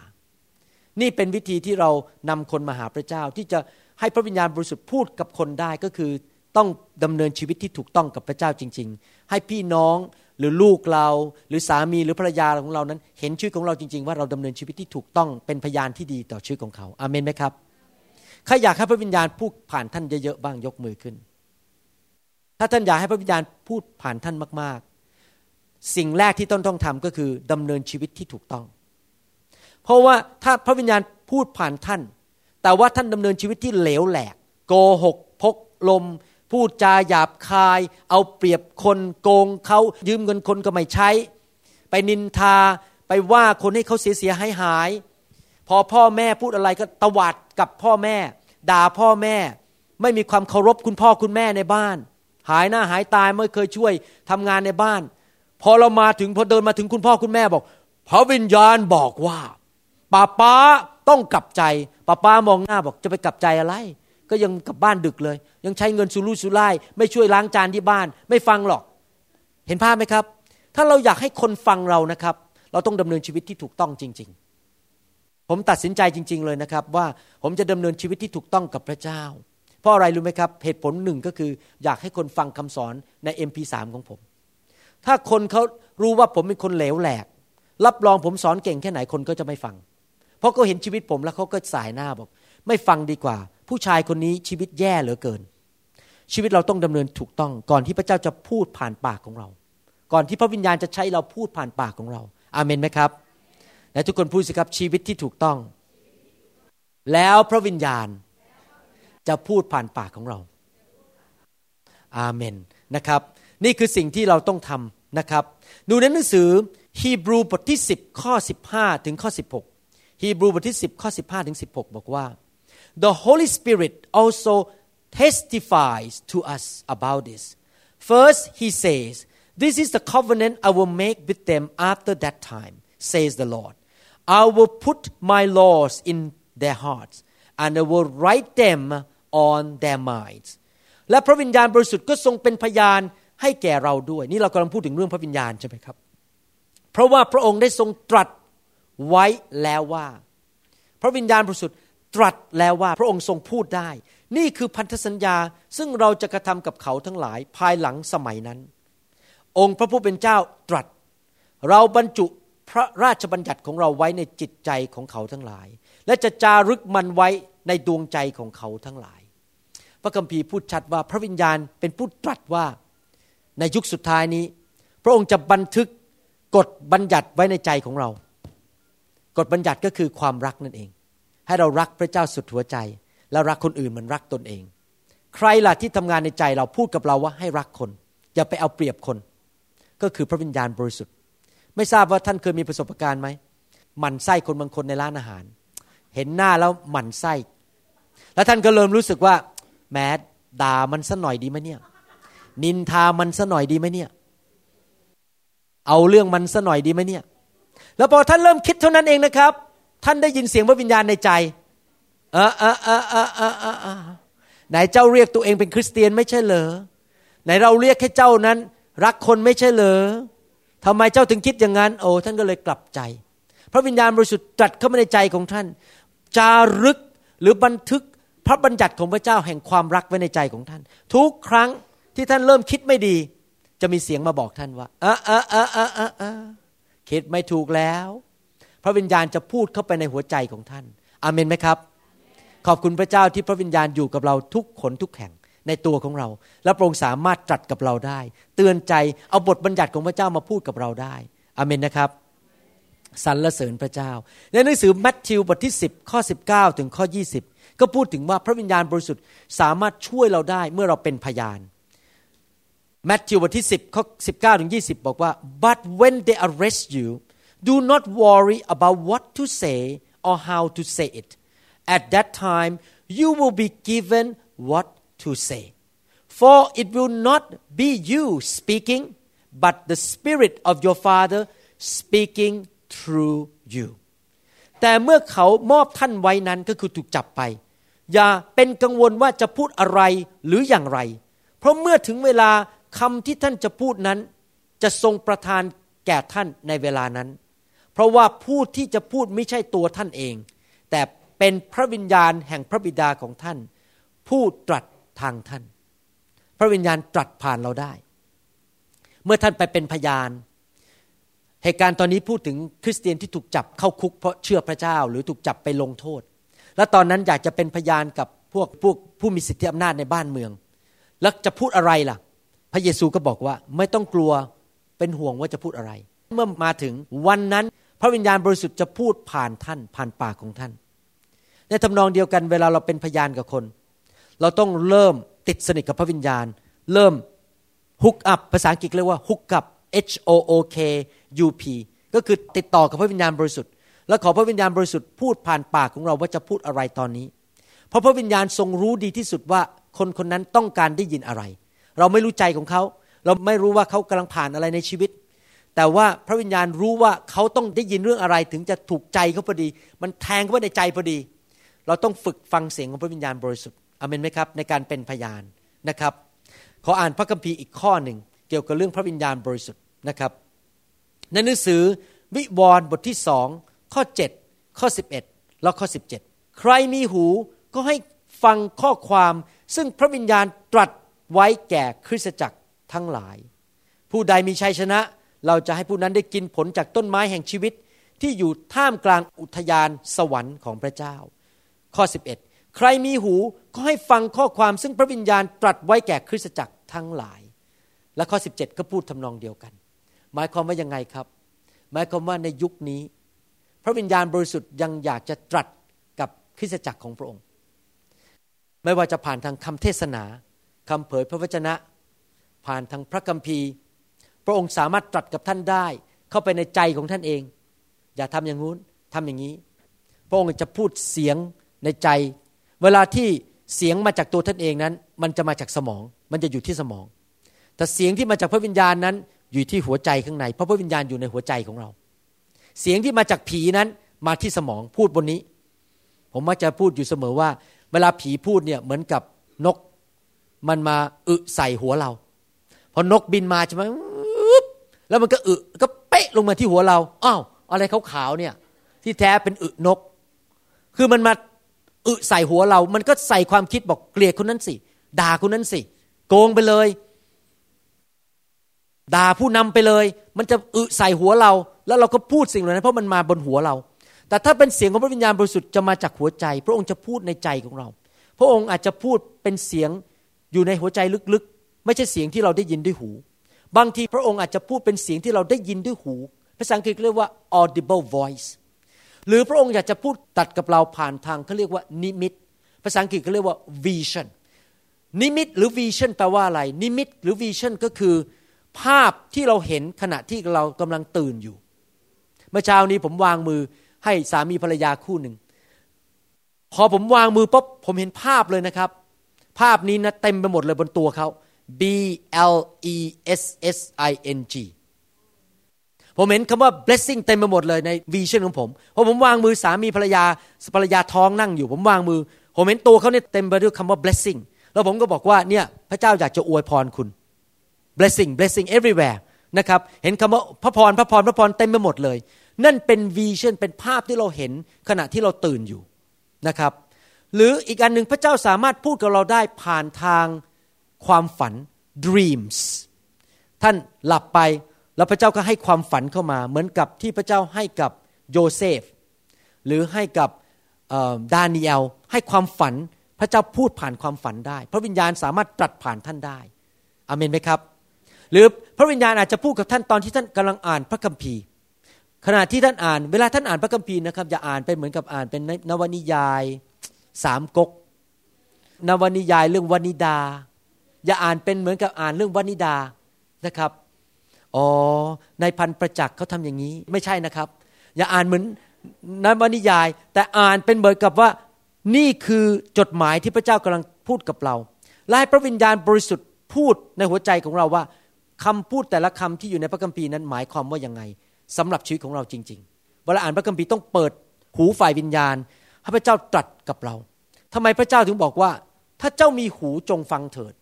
นี่เป็นวิธีที่เรานำคนมาหาพระเจ้าที่จะให้พระวิญญาณบริสุทธิ์พูดกับคนได้ก็คือต้องดำเนินชีวิตที่ถูกต้องกับพระเจ้าจริง ๆ ให้พี่น้อง หรือลูกเราหรือสามีหรือภรรยาของเรานั้น เห็นชีวิตของเราจริง ๆ ว่าเราดำเนินชีวิตที่ถูกต้องเป็นพยานที่ดีต่อชีวิตของเขาอาเมนไหมครับใครอยากให้พระวิญญาณพูดผ่านท่านเยอะๆบ้างยกมือขึ้น ถ้าท่านอยากให้พระวิญญาณพูดผ่านท่านมาก ๆ สิ่งแรกที่ต้นต้องทำก็คือดำเนินชีวิตที่ถูกต้อง เพราะว่าถ้าพระวิญญาณพูดผ่านท่าน แต่ว่าท่านดำเนินชีวิตที่เหลวแหลกโกหกพกลม พูดจาหยาบคาย เอาเปรียบคนโกงเขายืมเงินคนก็ไม่ใช้ ไปนินทาไปว่าคนให้เขาเสียเสียหายหาย พอพ่อแม่พูดอะไรก็ตวาดกับพ่อแม่ ด่าพ่อแม่ ไม่มีความเคารพคุณพ่อคุณแม่ในบ้าน หายหน้าหายตายไม่เคยช่วยทำงานในบ้าน พอเรามาถึงพอเดินมาถึงคุณพ่อคุณแม่บอกพระวิญญาณบอกว่าป้าป้าต้องกลับใจป้าป้ามองหน้าบอกจะไปกลับใจอะไร ก็ยังกลับบ้านดึกเลย ยังใช้เงินสุรุ่ยสุร่ายไม่ช่วยล้างจานที่บ้าน ไม่ฟังหรอก เห็นภาพไหมครับ ถ้าเราอยากให้คนฟังเรานะครับ เราต้องดำเนินชีวิตที่ถูกต้องจริง ๆ ผมตัดสินใจจริง ๆ เลยนะครับ ว่าผมจะดำเนินชีวิตที่ถูกต้องกับพระเจ้า เพราะอะไรรู้ไหมครับ เหตุผลหนึ่งก็คืออยากให้คนฟังคำสอนใน MP3 ของผม ถ้าคนเขารู้ว่าผมเป็นคนเหลวแหลก รับรองผมสอนเก่งแค่ไหนคนก็จะไม่ฟัง เพราะเขาเห็นชีวิตผมแล้วเขาก็สายหน้าบอก ไม่ฟังดีกว่า ผู้ชายคนนี้ชีวิตแย่เหลือเกิน ชีวิตเราต้องดำเนินถูกต้อง ก่อนที่พระเจ้าจะพูดผ่านปากของเรา ก่อนที่พระวิญญาณจะใช้เราพูดผ่านปากของเรา อาเมนไหมครับและทุกคนพูดสิครับชีวิตที่ถูกต้อง แล้วพระวิญญาณจะพูดผ่านปากของเรา อาเมนนะครับ นี่คือสิ่งที่เราต้องทำนะครับ ดูในหนังสือฮีบรูบทที่ 10 ข้อ 15 ถึงข้อ 16ฮีบรูบทที่ 10 ข้อ 15 ถึง 16 บอกว่า the Holy Spirit also testifies to us about this first he says this is the covenant I will make with them after that time says the Lord I will put my laws in their hearts and I will write them on their minds และพระวิญญาณบริสุทธิ์ก็ทรงเป็นพยานให้แก่เราด้วย นี่เรากำลังพูดถึงเรื่องพระวิญญาณใช่ไหมครับ เพราะว่าพระองค์ได้ทรงตรัสไว้แล้วว่า พระวิญญาณบริสุทธิ์ ตรัสแล้วว่าพระองค์ทรงพูดได้ นี่คือพันธสัญญาซึ่งเราจะกระทำกับเขาทั้งหลายภายหลังสมัยนั้น องค์พระผู้เป็นเจ้าตรัส เราบรรจุพระราชบัญญัติของเราไว้ในจิตใจของเขาทั้งหลาย และจะจารึกมันไว้ในดวงใจของเขาทั้งหลาย พระคัมภีร์พูดชัดว่าพระวิญญาณเป็นผู้ตรัสว่าในยุคสุดท้ายนี้ พระองค์จะบันทึกกฎบัญญัติไว้ในใจของเรา กฎบัญญัติก็คือความรักนั่นเอง ให้เรารักพระเจ้าสุดหัวใจ และรักคนอื่นเหมือนรักตนเอง ใครล่ะที่ทำงานในใจเราพูดกับเราว่าให้รักคน อย่าไปเอาเปรียบคน ก็คือพระวิญญาณบริสุทธิ์ ไม่ทราบว่าท่านเคยมีประสบการณ์ไหมหมั่นไส้คนบางคนในร้านอาหาร เห็นหน้าแล้วหมั่นไส้ แล้วท่านก็เริ่มรู้สึกว่าแหมด่ามันสัหน่อยดีไหมเนี่ย นินทามันสัหน่อยดีไหมเนี่ย เอาเรื่องมันสัหน่อยดีไหมเนี่ย แล้วพอท่านเริ่มคิดเท่านั้นเองนะครับ ท่านได้ยินเสียงพระวิญญาณในใจเออเออเออเออเออเออเอไหนเจ้าเรียกตัวเองเป็นคริสเตียนไม่ใช่เหรอไหนเราเรียกให้เจ้านั้น รักคนไม่ใช่เหรอทำไมเจ้าถึงคิดอย่างนั้น โอ้ท่านก็เลยกลับใจ พระวิญญาณบริสุทธิ์ตรัสเข้ามาในใจของท่าน จารึกหรือบันทึกพระบัญญัติของพระเจ้าแห่งความรักไว้ในใจของท่าน ทุกครั้งที่ท่านเริ่มคิดไม่ดี จะมีเสียงมาบอกท่านว่าเออเออเออเออเออเออคิดไม่ถูกแล้ว พระวิญญาณจะพูดเข้าไปในหัวใจของท่านอาเมนไหมครับ ขอบคุณพระเจ้าที่พระวิญญาณอยู่กับเราทุกขนทุกแห่งในตัวของเรา และพระองค์สามารถตรัสกับเราได้ เตือนใจเอาบทบัญญัติของพระเจ้ามาพูดกับเราได้อาเมนนะครับสรรเสริญพระเจ้า ในหนังสือแมทธิวบทที่ 10 ข้อ 19 ถึงข้อ 20 ก็พูดถึงว่าพระวิญญาณบริสุทธิ์สามารถช่วยเราได้เมื่อเราเป็นพยานแมทธิวบทที่ 10 ข้อ 19 ถึง 20 บอกว่า but when they arrest you do not worry about what to say or how to say it at that time you will be given what to say for it will not be you speaking but the spirit of your father speaking through you แต่เมื่อเขามอบท่านไว้นั้นก็คือถูกจับไป อย่าเป็นกังวลว่าจะพูดอะไรหรืออย่างไร เพราะเมื่อถึงเวลาคำที่ท่านจะพูดนั้น จะทรงประทานแก่ท่านในเวลานั้น เพราะว่าผู้ที่จะพูดไม่ใช่ตัวท่านเอง แต่เป็นพระวิญญาณแห่งพระบิดาของท่าน ผู้ตรัสทางท่าน พระวิญญาณตรัสผ่านเราได้ เมื่อท่านไปเป็นพยานเหตุการณ์ตอนนี้พูดถึงคริสเตียนที่ถูกจับเข้าคุกเพราะเชื่อพระเจ้าหรือถูกจับไปลงโทษ และตอนนั้นอยากจะเป็นพยานกับพวกพวกผู้มีสิทธิอำนาจในบ้านเมือง แล้วจะพูดอะไรล่ะ พระเยซูก็บอกว่าไม่ต้องกลัวเป็นห่วงว่าจะพูดอะไร เมื่อมาถึงวันนั้น ระวิญญาณบริสุทธิ์จะพูดผ่านท่านผ่านปากของท่าน ในทำนองเดียวกันเวลาเราเป็นพยานกับคน เราต้องเริ่มติดสนิทกับพระวิญญาณ เริ่มฮุกอัพภาษาอังกฤษเรียกว่าฮุกอัพ H O O K U P ก็คือติดต่อกับพระวิญญาณบริสุทธิ์ แล้วขอพระวิญญาณบริสุทธิ์พูดผ่านปากของเราว่าจะพูดอะไรตอนนี้ เพราะพระวิญญาณทรงรู้ดีที่สุดว่าคนคนนั้นต้องการได้ยินอะไร เราไม่รู้ใจของเขา เราไม่รู้ว่าเขากำลังผ่านอะไรในชีวิต แต่ว่าพระวิญญาณรู้ว่าเขาต้องได้ยินเรื่องอะไรถึงจะถูกใจเขาพอดี มันแทงเข้าไปในใจพอดี เราต้องฝึกฟังเสียงของพระวิญญาณบริสุทธิ์อเมนไหมครับ ในการเป็นพยานนะครับขออ่านพระคัมภีร์อีกข้อหนึ่ง เกี่ยวกับเรื่องพระวิญญาณบริสุทธิ์นะครับ ในหนังสือวิวรณ์บทที่สองข้อ 7 ข้อ 11 แล้วข้อ 17 ใครมีหูก็ให้ฟังข้อความซึ่งพระวิญญาณตรัสไว้แก่คริสตจักรทั้งหลาย ผู้ใดมีชัยชนะ เราจะให้ผู้นั้นได้กินผลจากต้นไม้แห่งชีวิตที่อยู่ท่ามกลางอุทยานสวรรค์ของพระเจ้า ข้อ 11 ใครมีหูก็ให้ฟังข้อความซึ่งพระวิญญาณตรัสไว้แก่คริสตจักรทั้งหลาย และข้อ 17 ก็พูดทำนองเดียวกัน หมายความว่ายังไงครับ หมายความว่าในยุคนี้ พระวิญญาณบริสุทธิ์ยังอยากจะตรัสกับคริสตจักรของพระองค์ ไม่ว่าจะผ่านทางคำเทศนาคำเผยพระวจนะ ผ่านทางพระคัมภีร์ พระองค์สามารถตรัสกับท่านได้ เข้าไปในใจของท่านเอง อย่าทำอย่างงู้นทำอย่างนี้ พระองค์จะพูดเสียงในใจ เวลาที่เสียงมาจากตัวท่านเองนั้น มันจะมาจากสมอง มันจะอยู่ที่สมอง แต่เสียงที่มาจากพระวิญญาณนั้น อยู่ที่หัวใจข้างใน เพราะพระวิญญาณอยู่ในหัวใจของเรา เสียงที่มาจากผีนั้นมาที่สมองพูดบนนี้ ผมมักจะพูดอยู่เสมอว่า เวลาผีพูดเนี่ยเหมือนกับนก มันมาอึใส่หัวเรา พอนกบินมาใช่ไหม แล้วมันก็อึก็เป๊ะลงมาที่หัวเราอ้าวอะไรขาวๆเนี่ย ที่แท้เป็นอึนก คือมันมาอึใส่หัวเรา มันก็ใส่ความคิดบอกเกลียดคนนั้นสิด่าคนนั้นสิโกงไปเลยด่าผู้นำไปเลย มันจะอึใส่หัวเรา แล้วเราก็พูดสิ่งเหล่านั้นเพราะมันมาบนหัวเรา แต่ถ้าเป็นเสียงของพระวิญญาณบริสุทธิ์จะมาจากหัวใจ พระองค์จะพูดในใจของเรา พระองค์อาจจะพูดเป็นเสียงอยู่ในหัวใจลึกๆ ไม่ใช่เสียงที่เราได้ยินด้วยหู บางทีพระองค์อาจจะพูดเป็นเสียงที่เราได้ยินด้วยหู ภาษาอังกฤษเรียกว่า audible voice หรือพระองค์อยากจะพูดตัดกับเราผ่านทางเขาเรียกว่านิมิต ภาษาอังกฤษเขาเรียกว่า vision นิมิตหรือ vision แปลว่าอะไร นิมิตหรือ vision ก็คือ ภาพที่เราเห็นขณะที่เรากำลังตื่นอยู่ เมื่อเช้านี้ผมวางมือให้สามีภรรยาคู่หนึ่ง พอผมวางมือปุ๊บผมเห็นภาพเลยนะครับ ภาพนี้นะเต็มไปหมดเลยบนตัวเขา B L E S S I N G ผมเห็นคำว่า blessing เต็มไปหมดเลยในวิชั่นของผมพอผมวางมือสามีภรรยาภรรยาท้องนั่งอยู่ ผมวางมือ ผมเห็นตัวเขาเนี่ยเต็มไปด้วยคำว่า blessing แล้วผมก็บอกว่าเนี่ยพระเจ้าอยากจะอวยพรคุณ blessing blessing everywhere นะครับเห็นคำว่าพระพรพระพรพระพรเต็มไปหมดเลย นั่นเป็นวิชั่นเป็นภาพที่เราเห็นขณะที่เราตื่นอยู่นะครับ หรืออีกอันหนึ่งพระเจ้าสามารถพูดกับเราได้ผ่านทาง ความฝัน dreams ท่านหลับไปแล้วพระเจ้าก็ให้ความฝันเข้ามา เหมือนกับที่พระเจ้าให้กับโยเซฟ หรือให้กับดาเนียลให้ความฝันพระเจ้าพูดผ่านความฝันได้ พระวิญญาณสามารถตรัสผ่านท่านได้อเมนไหมครับ หรือพระวิญญาณอาจจะพูดกับท่านตอนที่ท่านกำลังอ่านพระคัมภีร์ ขณะที่ท่านอ่าน เวลาท่านอ่านพระคัมภีร์นะครับอย่าอ่านไปเหมือนกับอ่านเป็นนวนิยายสามก๊กนวนิยายเรื่องวนิดา อย่าอ่านเป็นเหมือนกับอ่านเรื่องวนิดานะครับอ๋อในพันประจักษ์เขาทำอย่างนี้ ไม่ใช่นะครับ อย่าอ่านเหมือนนวนิยาย แต่อ่านเป็นเหมือนกับว่านี่คือจดหมายที่พระเจ้ากำลังพูดกับเราและให้พระวิญญาณบริสุทธิ์พูดในหัวใจของเราว่าคำพูดแต่ละคำที่อยู่ในพระคัมภีร์นั้นหมายความว่ายังไงสำหรับชีวิตของเราจริงๆเวลาอ่านพระคัมภีร์ต้องเปิดหูฝ่ายวิญญาณให้พระเจ้าตรัสกับเราทำไมพระเจ้าถึงบอกว่า ถ้าเจ้ามีหูจงฟังเถิด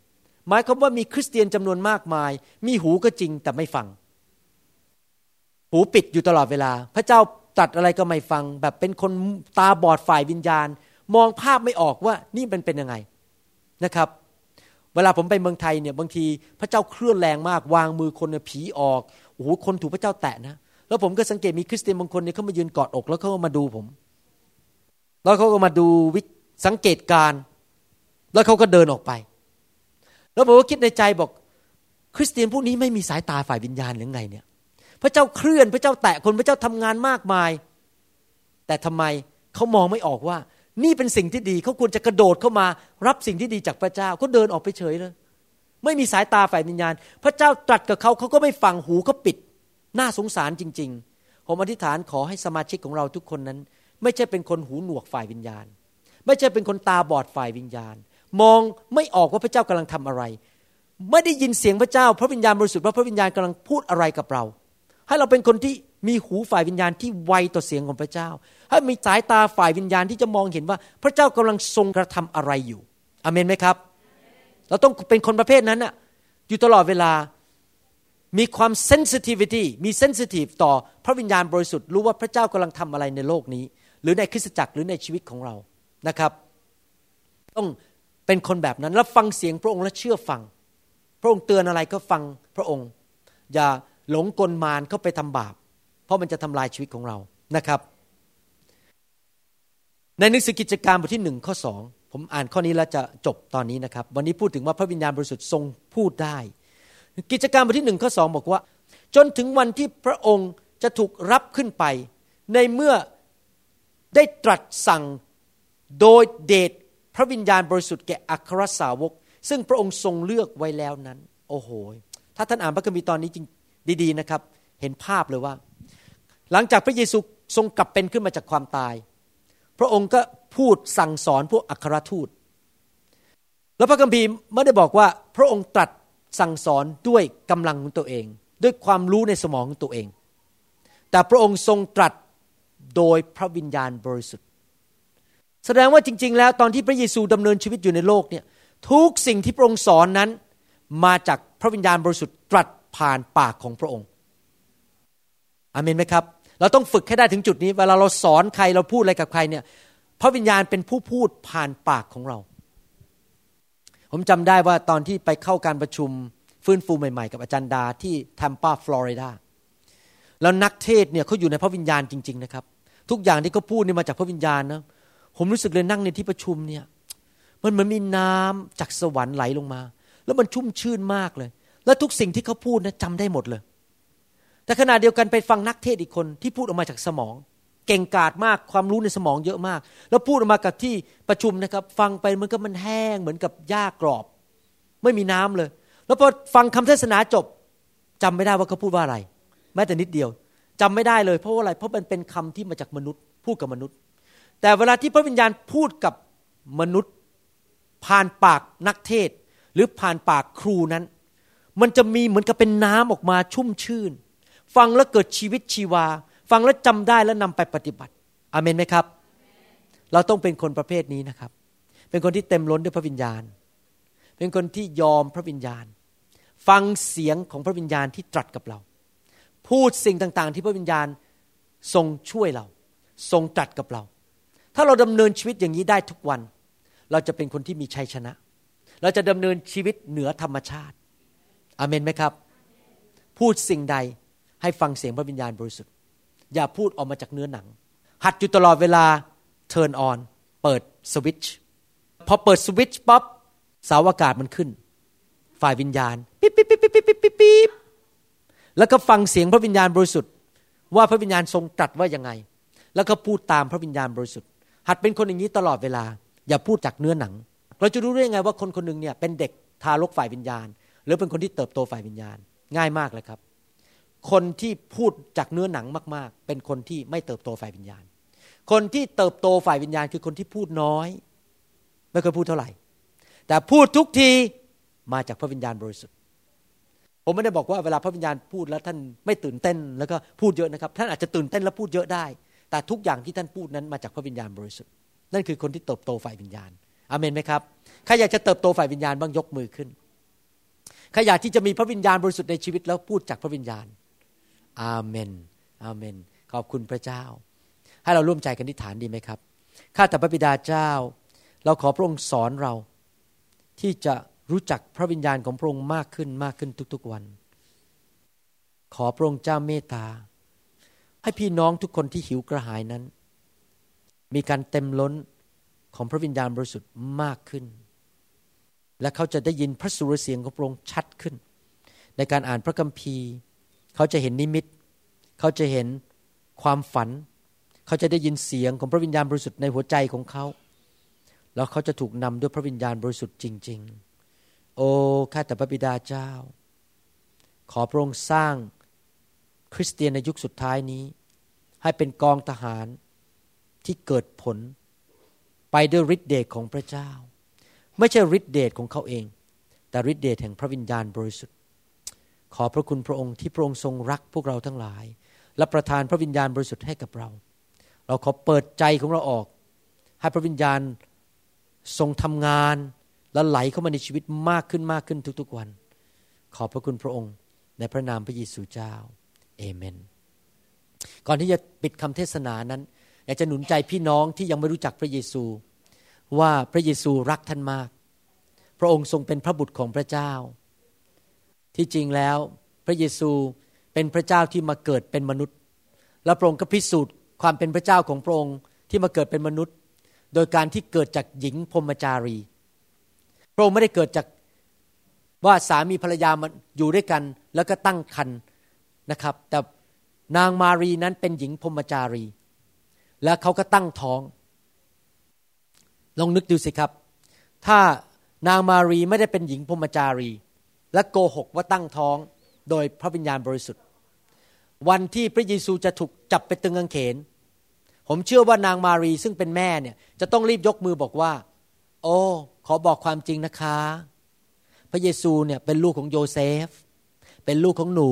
หมายความว่ามีคริสเตียนจำนวนมากมาย มีหูก็จริงแต่ไม่ฟัง หูปิดอยู่ตลอดเวลา พระเจ้าตรัสอะไรก็ไม่ฟัง แบบเป็นคนตาบอดฝ่ายวิญญาณ มองภาพไม่ออกว่านี่เป็นเป็นยังไงนะครับ เวลาผมไปเมืองไทยเนี่ยบางทีพระเจ้าเคลื่อนแรงมาก วางมือคนผีออกโอ้โหคนถูกพระเจ้าแตะนะแล้วผมก็สังเกตมีคริสเตียนบางคนเนี่ยเขามายืนกอดอก แล้วเขาก็มาดูผม แล้วเขาก็มาดูวิสังเกตการ แล้วเขาก็เดินออกไป แล้วผมก็คิดในใจบอก คริสเตียนพวกนี้ไม่มีสายตาฝ่ายวิญญาณหรือไงเนี่ย พระเจ้าเคลื่อนพระเจ้าแตะคนพระเจ้าทำงานมากมาย แต่ทำไมเขามองไม่ออกว่า นี่เป็นสิ่งที่ดีเขาควรจะกระโดดเข้ามา รับสิ่งที่ดีจากพระเจ้าเขาเดินออกไปเฉยเลย ไม่มีสายตาฝ่ายวิญญาณ พระเจ้าตรัสกับเขาเขาก็ไม่ฟังหูเขาปิด น่าสงสารจริง ๆ ผมอธิษฐานขอให้สมาชิกของเราทุกคนนั้น ไม่ใช่เป็นคนหูหนวกฝ่ายวิญญาณ ไม่ใช่เป็นคนตาบอดฝ่ายวิญญาณ มองไม่ออกว่าพระเจ้ากำลังทำอะไร ไม่ได้ยินเสียงพระเจ้า พระวิญญาณบริสุทธิ์ว่าพระวิญญาณกำลังพูดอะไรกับเรา ให้เราเป็นคนที่มีหูฝ่ายวิญญาณที่ไวต่อเสียงของพระเจ้า ให้มีสายตาฝ่ายวิญญาณที่จะมองเห็นว่าพระเจ้ากำลังทรงกระทำอะไรอยู่อเมนไหมครับ เราต้องเป็นคนประเภทนั้นน่ะอยู่ตลอดเวลามีความ sensitivity มี sensitive ต่อพระวิญญาณบริสุทธิ์รู้ว่าพระเจ้ากำลังทำอะไรในโลกนี้ หรือในคริสตจักรหรือในชีวิตของเรานะครับ ต้อง เป็นคนแบบนั้น แล้วฟังเสียงพระองค์และเชื่อฟัง พระองค์เตือนอะไรก็ฟังพระองค์ อย่าหลงกลมารเข้าไปทำบาป เพราะมันจะทำลายชีวิตของเรานะครับ ในหนังสือกิจการบทที่หนึ่งข้อสองผมอ่านข้อนี้แล้วจะจบตอนนี้นะครับ วันนี้พูดถึงว่าพระวิญญาณบริสุทธิ์ทรงพูดได้ กิจการบทที่หนึ่งข้อสองบอกว่า จนถึงวันที่พระองค์จะถูกรับขึ้นไป ในเมื่อได้ตรัสสั่งโดยเดช พระวิญญาณบริสุทธิ์แก่อัครสาวก ซึ่งพระองค์ทรงเลือกไว้แล้วนั้น โอ้โห ถ้าท่านอ่านพระคัมภีร์ตอนนี้จริงดีๆนะครับ เห็นภาพเลยว่า หลังจากพระเยซูทรงกลับเป็นขึ้นมาจากความตาย พระองค์ก็พูดสั่งสอนพวกอัครทูต แล้วพระคัมภีร์ไม่ได้บอกว่าพระองค์ตรัสสั่งสอนด้วยกำลังของตัวเอง ด้วยความรู้ในสมองของตัวเอง แต่พระองค์ทรงตรัสโดยพระวิญญาณบริสุทธิ์ แสดงว่าจริง ๆ แล้วตอนที่พระเยซูดำเนินชีวิตอยู่ในโลกเนี่ยทุกสิ่งที่พระองค์สอนนั้น มาจากพระวิญญาณบริสุทธิ์ตรัสผ่านปากของพระองค์อเมนไหมครับ เราต้องฝึกให้ได้ถึงจุดนี้ เวลาเราสอนใครเราพูดอะไรกับใครเนี่ยพระวิญญาณเป็นผู้พูดผ่านปากของเรา ผมจำได้ว่าตอนที่ไปเข้าการประชุมฟื้นฟูใหม่ๆ กับอาจารย์ดาที่แทมปาฟลอริดาแล้วนักเทศเนี่ยเขาอยู่ในพระวิญญาณจริง ๆ นะครับ ทุกอย่างที่เขาพูดนี่มาจากพระวิญญาณนะ ผมรู้สึกเลยนั่งในที่ประชุมเนี่ย มันเหมือนมีน้ำจากสวรรค์ไหลลงมา แล้วมันชุ่มชื่นมากเลย แล้วทุกสิ่งที่เขาพูดนะจำได้หมดเลย แต่ขณะเดียวกันไปฟังนักเทศอีกคนที่พูดออกมาจากสมอง เก่งกาจมากความรู้ในสมองเยอะมาก แล้วพูดออกมากับที่ประชุมนะครับ ฟังไปมันก็มันแห้งเหมือนกับหญ้ากรอบ ไม่มีน้ำเลย แล้วพอฟังคำเทศนาจบจำไม่ได้ว่าเขาพูดว่าอะไรแม้แต่นิดเดียวจำไม่ได้เลยเพราะว่าอะไรเพราะมันเป็นคำที่มาจากมนุษย์พูดกับมนุษย์ แต่เวลาที่พระวิญญาณพูดกับมนุษย์ ผ่านปากนักเทศ หรือผ่านปากครูนั้น มันจะมีเหมือนกับเป็นน้ำออกมาชุ่มชื่น ฟังแล้วเกิดชีวิตชีวา ฟังแล้วจำได้แล้วนำไปปฏิบัติอเมนไหมครับ เราต้องเป็นคนประเภทนี้นะครับ เป็นคนที่เต็มล้นด้วยพระวิญญาณ เป็นคนที่ยอมพระวิญญาณ ฟังเสียงของพระวิญญาณที่ตรัสกับเรา พูดสิ่งต่างๆ ที่พระวิญญาณทรงช่วยเรา ทรงตรัสกับเรา ถ้าเราดำเนินชีวิตอย่างนี้ได้ทุกวัน เราจะเป็นคนที่มีชัยชนะ เราจะดำเนินชีวิตเหนือธรรมชาติอเมนไหมครับ พูดสิ่งใดให้ฟังเสียงพระวิญญาณบริสุทธิ์ อย่าพูดออกมาจากเนื้อหนัง หัดอยู่ตลอดเวลาเทิร์นออนเปิดสวิตช์พอเปิดสวิตช์ปั๊บสาวอากาศมันขึ้น ฝ่ายวิญญาณปิ๊บปิ๊บปิ๊บปิ๊บปิ๊บปิ๊บปิ๊บแล้วก็ฟังเสียงพระวิญญาณบริสุทธิ์ ว่าพระวิญญาณทรงตรัสว่ายังไง แล้วก็พูดตามพระวิญญาณบริสุทธิ์ หัดเป็นคนอย่างนี้ตลอดเวลา อย่าพูดจากเนื้อหนัง เราจะรู้ได้ยังไงว่าคนคนหนึ่งเนี่ยเป็นเด็กทารกฝ่ายวิญญาณ หรือเป็นคนที่เติบโตฝ่ายวิญญาณ ง่ายมากเลยครับ คนที่พูดจากเนื้อหนังมาก ๆ เป็นคนที่ไม่เติบโตฝ่ายวิญญาณ คนที่เติบโตฝ่ายวิญญาณคือคนที่พูดน้อย ไม่เคยพูดเท่าไหร่ แต่พูดทุกทีมาจากพระวิญญาณบริสุทธิ์ผมไม่ได้บอกว่าเวลาพระวิญญาณพูดแล้วท่านไม่ตื่นเต้น แล้วก็พูดเยอะนะครับ ท่านอาจจะตื่นเต้นแล้วพูดเยอะได้ แต่ทุกอย่างที่ท่านพูดนั้นมาจากพระวิญญาณบริสุทธิ์ นั่นคือคนที่เติบโตฝ่ายวิญญาณอเมนไหมครับใครอยากจะเติบโตฝ่ายวิญญาณบ้างยกมือขึ้นใครอยากที่จะมีพระวิญญาณบริสุทธิ์ในชีวิตแล้วพูดจากพระวิญญาณอาเมนอาเมน ขอบคุณพระเจ้า ให้เราร่วมใจกันที่ฐานดีไหมครับ ข้าแต่พระบิดาเจ้า เราขอพระองค์สอนเรา ที่จะรู้จักพระวิญญาณของพระองค์มากขึ้นมากขึ้นทุกๆวัน ขอพระองค์เจ้าเมตตา ให้พี่น้องทุกคนที่หิวกระหายนั้น มีการเต็มล้นของพระวิญญาณบริสุทธิ์มากขึ้น และเขาจะได้ยินพระสุรเสียงของพระองค์ชัดขึ้น ในการอ่านพระคัมภีร์ เขาจะเห็นนิมิต เขาจะเห็นความฝัน เขาจะได้ยินเสียงของพระวิญญาณบริสุทธิ์ในหัวใจของเขา แล้วเขาจะถูกนำด้วยพระวิญญาณบริสุทธิ์จริง ๆ โอ้ข้าแต่พระบิดาเจ้า ขอพระองค์สร้าง คริสเตียนในยุคสุดท้ายนี้ ให้เป็นกองทหารที่เกิดผล ไปด้วยฤทธิเดชของพระเจ้า ไม่ใช่ฤทธิเดชของเขาเอง แต่ฤทธิเดชแห่งพระวิญญาณบริสุทธิ์ ขอพระคุณพระองค์ที่พระองค์ทรงรักพวกเราทั้งหลาย และประทานพระวิญญาณบริสุทธิ์ให้กับเรา เราขอเปิดใจของเราออก ให้พระวิญญาณทรงทำงานและไหลเข้ามาในชีวิตมากขึ้นมากขึ้นทุกๆวัน ขอบพระคุณพระองค์ในพระนามพระเยซูเจ้า เอเมน ก่อนที่จะปิดคำเทศนานั้นอยากจะหนุนใจพี่น้องที่ยังไม่รู้จักพระเยซู ว่าพระเยซูรักท่านมาก พระองค์ทรงเป็นพระบุตรของพระเจ้า ที่จริงแล้วพระเยซูเป็นพระเจ้าที่มาเกิดเป็นมนุษย์ และพระองค์ก็พิสูจน์ความเป็นพระเจ้าของพระองค์ที่มาเกิดเป็นมนุษย์ โดยการที่เกิดจากหญิงพรมจารี พระองค์ไม่ได้เกิดจากว่าสามีภรรยามันอยู่ด้วยกัน แล้วก็ตั้งครรภ์ นะครับ แต่นางมารีนั้นเป็นหญิงพรมจารี แล้วเขาก็ตั้งท้อง ลองนึกดูสิครับ ถ้านางมารีไม่ได้เป็นหญิงพรมจารี และโกหกว่าตั้งท้องโดยพระวิญญาณบริสุทธิ์ วันที่พระเยซูจะถูกจับไปตึงกางเขน ผมเชื่อว่านางมารีซึ่งเป็นแม่เนี่ยจะต้องรีบยกมือบอกว่า โอ้ขอบอกความจริงนะคะ พระเยซูเนี่ยเป็นลูกของโยเซฟ เป็นลูกของหนู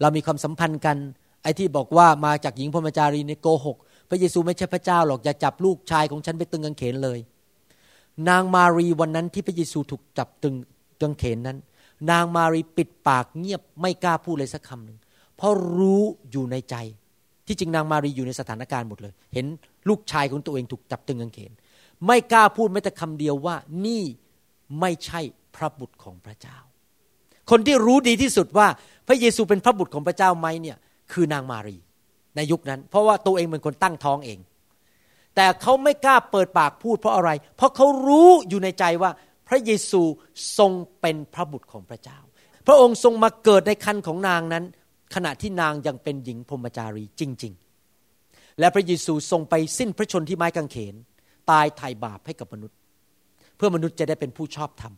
เรามีความสัมพันธ์กัน ไอ้ที่บอกว่ามาจากหญิงพรหมจารีในโกหก พระเยซูไม่ใช่พระเจ้าหรอกอย่าจับลูกชายของฉันไปตึงกางเขนเลย นางมารีวันนั้นที่พระเยซูถูกจับตึงกางเขนนั้น นางมารีปิดปากเงียบไม่กล้าพูดเลยสักคำหนึ่งเพราะรู้อยู่ในใจ ที่จริงนางมารีอยู่ในสถานการณ์หมดเลย เห็นลูกชายของตัวเองถูกจับตึงกางเขน ไม่กล้าพูดแม้แต่คำเดียวว่านี่ไม่ใช่พระบุตรของพระเจ้า คนที่รู้ดีที่สุดว่าพระเยซูเป็นพระบุตรของพระเจ้าไหมเนี่ยคือนางมารีในยุคนั้น เพราะว่าตัวเองเป็นคนตั้งท้องเอง แต่เขาไม่กล้าเปิดปากพูดเพราะอะไร เพราะเขารู้อยู่ในใจว่าพระเยซูทรงเป็นพระบุตรของพระเจ้า พระองค์ทรงมาเกิดในคันของนางนั้น ขณะที่นางยังเป็นหญิงพรหมจารีจริง ๆ และพระเยซูทรงไปสิ้นพระชนที่ไม้กางเขน ตายไถ่บาปให้กับมนุษย์ เพื่อมนุษย์จะได้เป็นผู้ชอบธรรม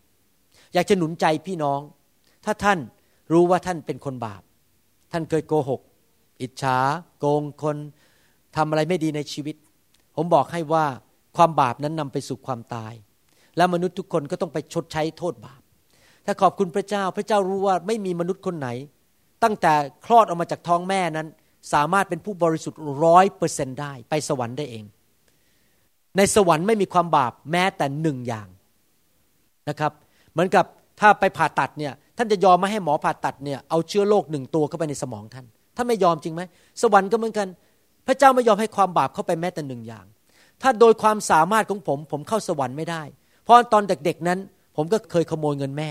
อยากจะหนุนใจพี่น้อง ถ้าท่านรู้ว่าท่านเป็นคนบาป ท่านเคยโกหก อิจฉาโกงคนทำอะไรไม่ดีในชีวิต ผมบอกให้ว่าความบาปนั้นนำไปสู่ความตาย และมนุษย์ทุกคนก็ต้องไปชดใช้โทษบาป ถ้าขอบคุณพระเจ้าพระเจ้ารู้ว่าไม่มีมนุษย์คนไหน ตั้งแต่คลอดออกมาจากท้องแม่นั้น สามารถเป็นผู้บริสุทธิ์ร้อยเปอร์เซนได้ไปสวรรค์ได้เอง ในสวรรค์ไม่มีความบาปแม้แต่หนึ่งอย่างนะครับ เหมือนกับถ้าไปผ่าตัดเนี่ย ท่านจะยอมไม่ให้หมอผ่าตัดเนี่ยเอาเชื้อโรคหนึ่งตัวเข้าไปในสมองท่าน ท่านไม่ยอมจริงไหม สวรรค์ก็เหมือนกัน พระเจ้าไม่ยอมให้ความบาปเข้าไปแม้แต่หนึ่งอย่าง ถ้าโดยความสามารถของผมผมเข้าสวรรค์ไม่ได้ เพราะตอนเด็กๆนั้น ผมก็เคยขโมยเงินแม่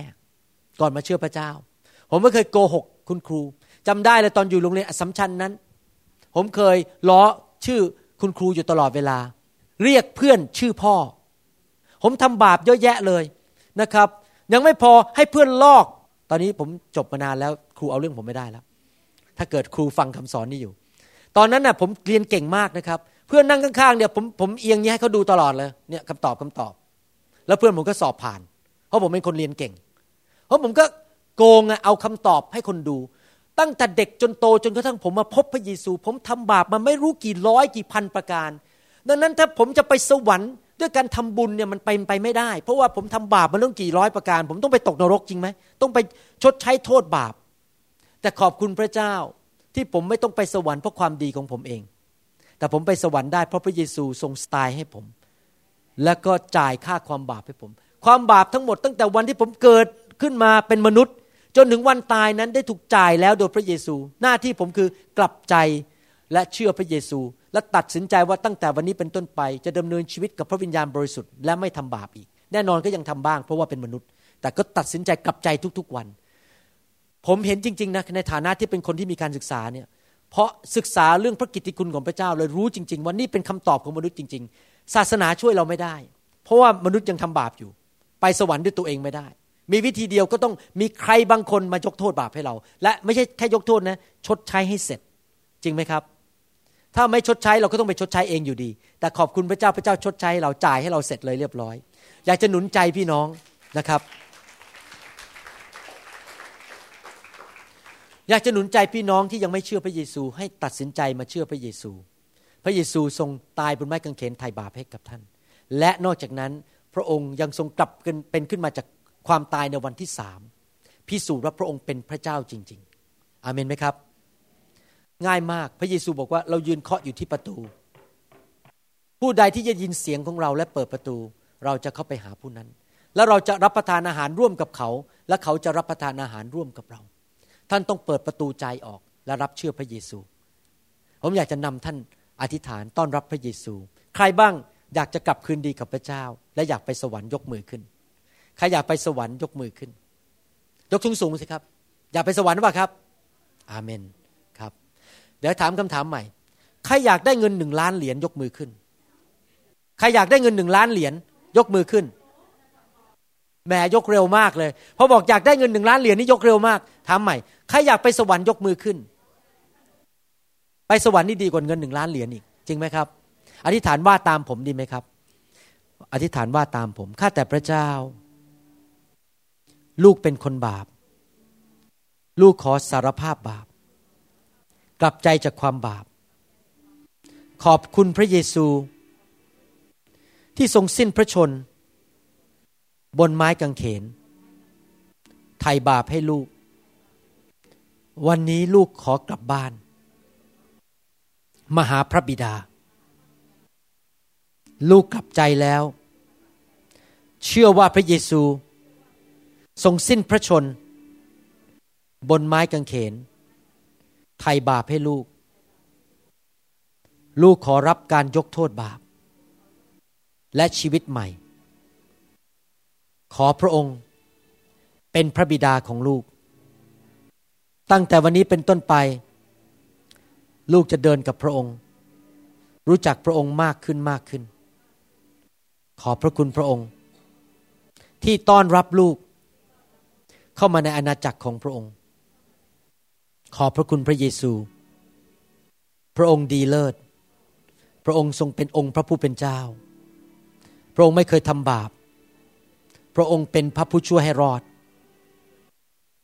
ก่อนมาเชื่อพระเจ้า ผมก็เคยโกหกคุณครูจำได้เลยตอนอยู่โรงเรียนอัสสัมชัญนั้น ผมเคยล้อชื่อคุณครูอยู่ตลอดเวลา เรียกเพื่อนชื่อพ่อ ผมทำบาปเยอะแยะเลยนะครับ ยังไม่พอให้เพื่อนลอก ตอนนี้ผมจบมานานแล้วครูเอาเรื่องผมไม่ได้แล้ว ถ้าเกิดครูฟังคำสอนนี้อยู่ ตอนนั้นน่ะผมเรียนเก่งมากนะครับ เพื่อนนั่งข้างๆเนี่ยผมผมเอียงนี้ให้เขาดูตลอดเลยเนี่ยคำตอบคำตอบ แล้วเพื่อนผมก็สอบผ่าน เพราะผมเป็นคนเรียนเก่ง เพราะผมก็โกงอะเอาคำตอบให้คนดู ตั้งแต่เด็กจนโตจนกระทั่งผมมาพบพระเยซู ผมทำบาปมาไม่รู้กี่ร้อยกี่พันประการ ดังนั้นถ้าผมจะไปสวรรค์ ด้วยการทำบุญเนี่ยมันไปไปไม่ได้ เพราะว่าผมทำบาปมาเรื่องกี่ร้อยประการ ผมต้องไปตกนรกจริงไหมต้องไปชดใช้โทษบาป แต่ขอบคุณพระเจ้าที่ผมไม่ต้องไปสวรรค์เพราะความดีของผมเอง แต่ผมไปสวรรค์ได้เพราะพระเยซูทรงตายให้ผม แล้วก็จ่ายค่าความบาปให้ผม ความบาปทั้งหมดตั้งแต่วันที่ผมเกิดขึ้นมาเป็นมนุษย์ จนถึงวันตายนั้นได้ถูกจ่ายแล้วโดยพระเยซู หน้าที่ผมคือกลับใจและเชื่อพระเยซู และตัดสินใจว่าตั้งแต่วันนี้เป็นต้นไป จะดำเนินชีวิตกับพระวิญญาณบริสุทธิ์และไม่ทำบาปอีก แน่นอนก็ยังทำบ้างเพราะว่าเป็นมนุษย์ แต่ก็ตัดสินใจกลับใจทุกๆวัน ผมเห็นจริงๆนะในฐานะที่เป็นคนที่มีการศึกษาเนี่ยเพราะศึกษาเรื่องพระกิตติคุณของพระเจ้าเลยรู้จริง ๆ ว่านี่เป็นคำตอบของมนุษย์จริง ๆ ศาสนาช่วยเราไม่ได้ เพราะว่ามนุษย์ยังทำบาปอยู่ ไปสวรรค์ด้วยตัวเองไม่ได้ มีวิธีเดียวก็ต้องมีใครบางคนมายกโทษบาปให้เรา และไม่ใช่แค่ยกโทษนะชดใช้ให้เสร็จจริงไหมครับ ถ้าไม่ชดใช้เราก็ต้องไปชดใช้เองอยู่ดี แต่ขอบคุณพระเจ้าพระเจ้าชดใช้ เราจ่ายให้เราเสร็จเลยเรียบร้อย อยากจะหนุนใจพี่น้องนะครับ อยากจะหนุนใจพี่น้องที่ยังไม่เชื่อพระเยซู ให้ตัดสินใจมาเชื่อพระเยซู พระเยซูทรงตายบนไม้กางเขนไถ่บาปให้กับท่าน และนอกจากนั้นพระองค์ยังทรงกลับเป็นขึ้นมาจากความตายในวันที่สามพิสูจน์ว่าพระองค์เป็นพระเจ้าจริง ๆ อาเมนไหมครับ ง่ายมากพระเยซูบอกว่าเรายืนเคาะอยู่ที่ประตู ผู้ใดที่จะยินเสียงของเราและเปิดประตู เราจะเข้าไปหาผู้นั้น แล้วเราจะรับประทานอาหารร่วมกับเขา และเขาจะรับประทานอาหารร่วมกับเรา ท่านต้องเปิดประตูใจออกและรับเชื่อพระเยซู ผมอยากจะนำท่านอธิษฐานต้อนรับพระเยซู ใครบ้างอยากจะกลับคืนดีกับพระเจ้า และอยากไปสวรรค์ยกมือขึ้น ใครอยากไปสวรรค์ยกมือขึ้น ยกสูงสูงสิครับ อยากไปสวรรค์หรือเปล่าครับ อาเมน เดี๋ยวถามคำถามใหม่ ใครอยากได้เงินหนึ่งล้านเหรียญยกมือขึ้น ใครอยากได้เงินหนึ่งล้านเหรียญยกมือขึ้น แหมยกเร็วมากเลย พอบอกอยากได้เงินหนึ่งล้านเหรียญนี่ยกเร็วมาก ถามใหม่ ใครอยากไปสวรรค์ยกมือขึ้น ไปสวรรค์นี่ดีกว่าเงินหนึ่งล้านเหรียญอีก จริงไหมครับ อธิษฐานว่าตามผมดีไหมครับ อธิษฐานว่าตามผม ข้าแต่พระเจ้า ลูกเป็นคนบาป ลูกขอสารภาพบาป กลับใจจากความบาป ขอบคุณพระเยซู ที่ทรงสิ้นพระชน บนไม้กางเขนไถ่บาปให้ลูก วันนี้ลูกขอกลับบ้าน มาหาพระบิดา ลูกกลับใจแล้ว เชื่อว่าพระเยซู ทรงสิ้นพระชน บนไม้กางเขน ไถ่บาปให้ลูก ลูกขอรับการยกโทษบาป และชีวิตใหม่ ขอพระองค์เป็นพระบิดาของลูก ตั้งแต่วันนี้เป็นต้นไป ลูกจะเดินกับพระองค์ รู้จักพระองค์มากขึ้นมากขึ้น ขอพระคุณพระองค์ ที่ต้อนรับลูก เข้ามาในอาณาจักรของพระองค์ ขอบพระคุณพระเยซู พระองค์ดีเลิศ พระองค์ทรงเป็นองค์พระผู้เป็นเจ้า พระองค์ไม่เคยทำบาป พระองค์เป็นพระผู้ช่วยให้รอด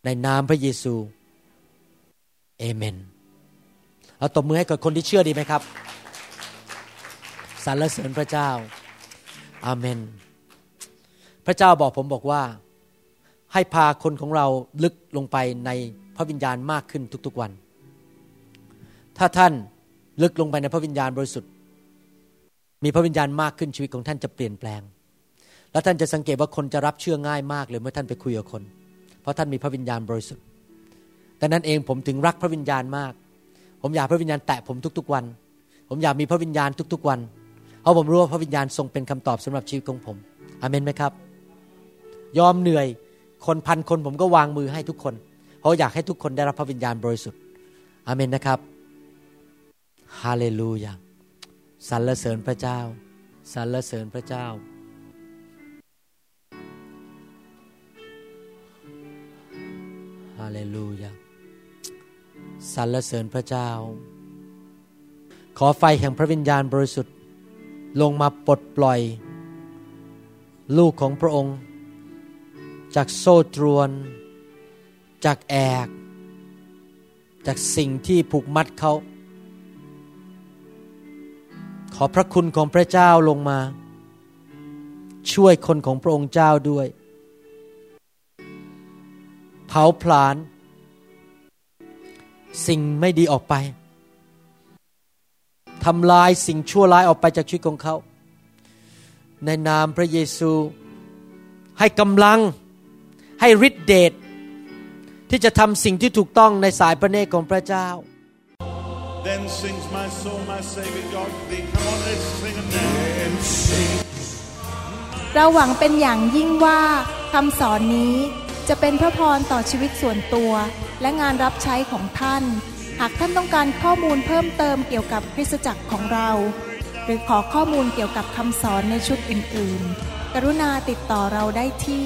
ในนามพระเยซู เอเมน เอาตบมือให้กับคนที่เชื่อดีไหมครับ สรรเสริญพระเจ้า อาเมน พระเจ้าบอกผมบอกว่า ให้พาคนของเราลึกลงไปในพระวิญญาณมากขึ้นทุกๆวัน ถ้าท่านลึกลงไปในพระวิญญาณบริสุทธิ์ มีพระวิญญาณมากขึ้นชีวิตของท่านจะเปลี่ยนแปลง แล้วท่านจะสังเกตว่าคนจะรับเชื่อง่ายมากเลยเมื่อท่านไปคุยกับคน เพราะท่านมีพระวิญญาณบริสุทธิ์แต่นั้นเองผมถึงรักพระวิญญาณมาก ผมอยากพระวิญญาณแตะผมทุกๆวัน ผมอยากมีพระวิญญาณทุกๆวัน เพราะผมรู้ว่าพระวิญญาณทรงเป็นคำตอบสำหรับชีวิตของผมอเมนไหมครับ ยอมเหนื่อย คนพันคนผมก็วางมือให้ทุกคน เพราะอยากให้ทุกคนได้รับพระวิญญาณบริสุทธิ์อเมนนะครับฮาเลลูยาสรรเสริญพระเจ้าสรรเสริญพระเจ้า ฮาเลลูยาสรรเสริญพระเจ้า ขอไฟแห่งพระวิญญาณบริสุทธิ์ ลงมาปลดปล่อย ลูกของพระองค์ จากโซ่ตรวน จากแอก จากสิ่งที่ผูกมัดเขา ขอพระคุณของพระเจ้าลงมา ช่วยคนของพระองค์เจ้าด้วย เผาผลาญสิ่งไม่ดีออกไปทำลายสิ่งชั่วร้ายออกไปจากชีวิตของเขา ในนามพระเยซูให้กำลัง ให้ฤทธิเดชที่จะทำสิ่งที่ถูกต้องในสายพระเนตรของพระเจ้า Then sings my soul, my Savior God to thee. Come on, let's sing it now. And sing. เราหวังเป็นอย่างยิ่งว่าคำสอนนี้จะเป็นพระพรต่อชีวิตส่วนตัว และงานรับใช้ของท่าน หากท่านต้องการข้อมูลเพิ่มเติมเกี่ยวกับคริสตจักรของเรา หรือขอข้อมูลเกี่ยวกับคำสอนในชุดอื่น ๆ กรุณาติดต่อเราได้ที่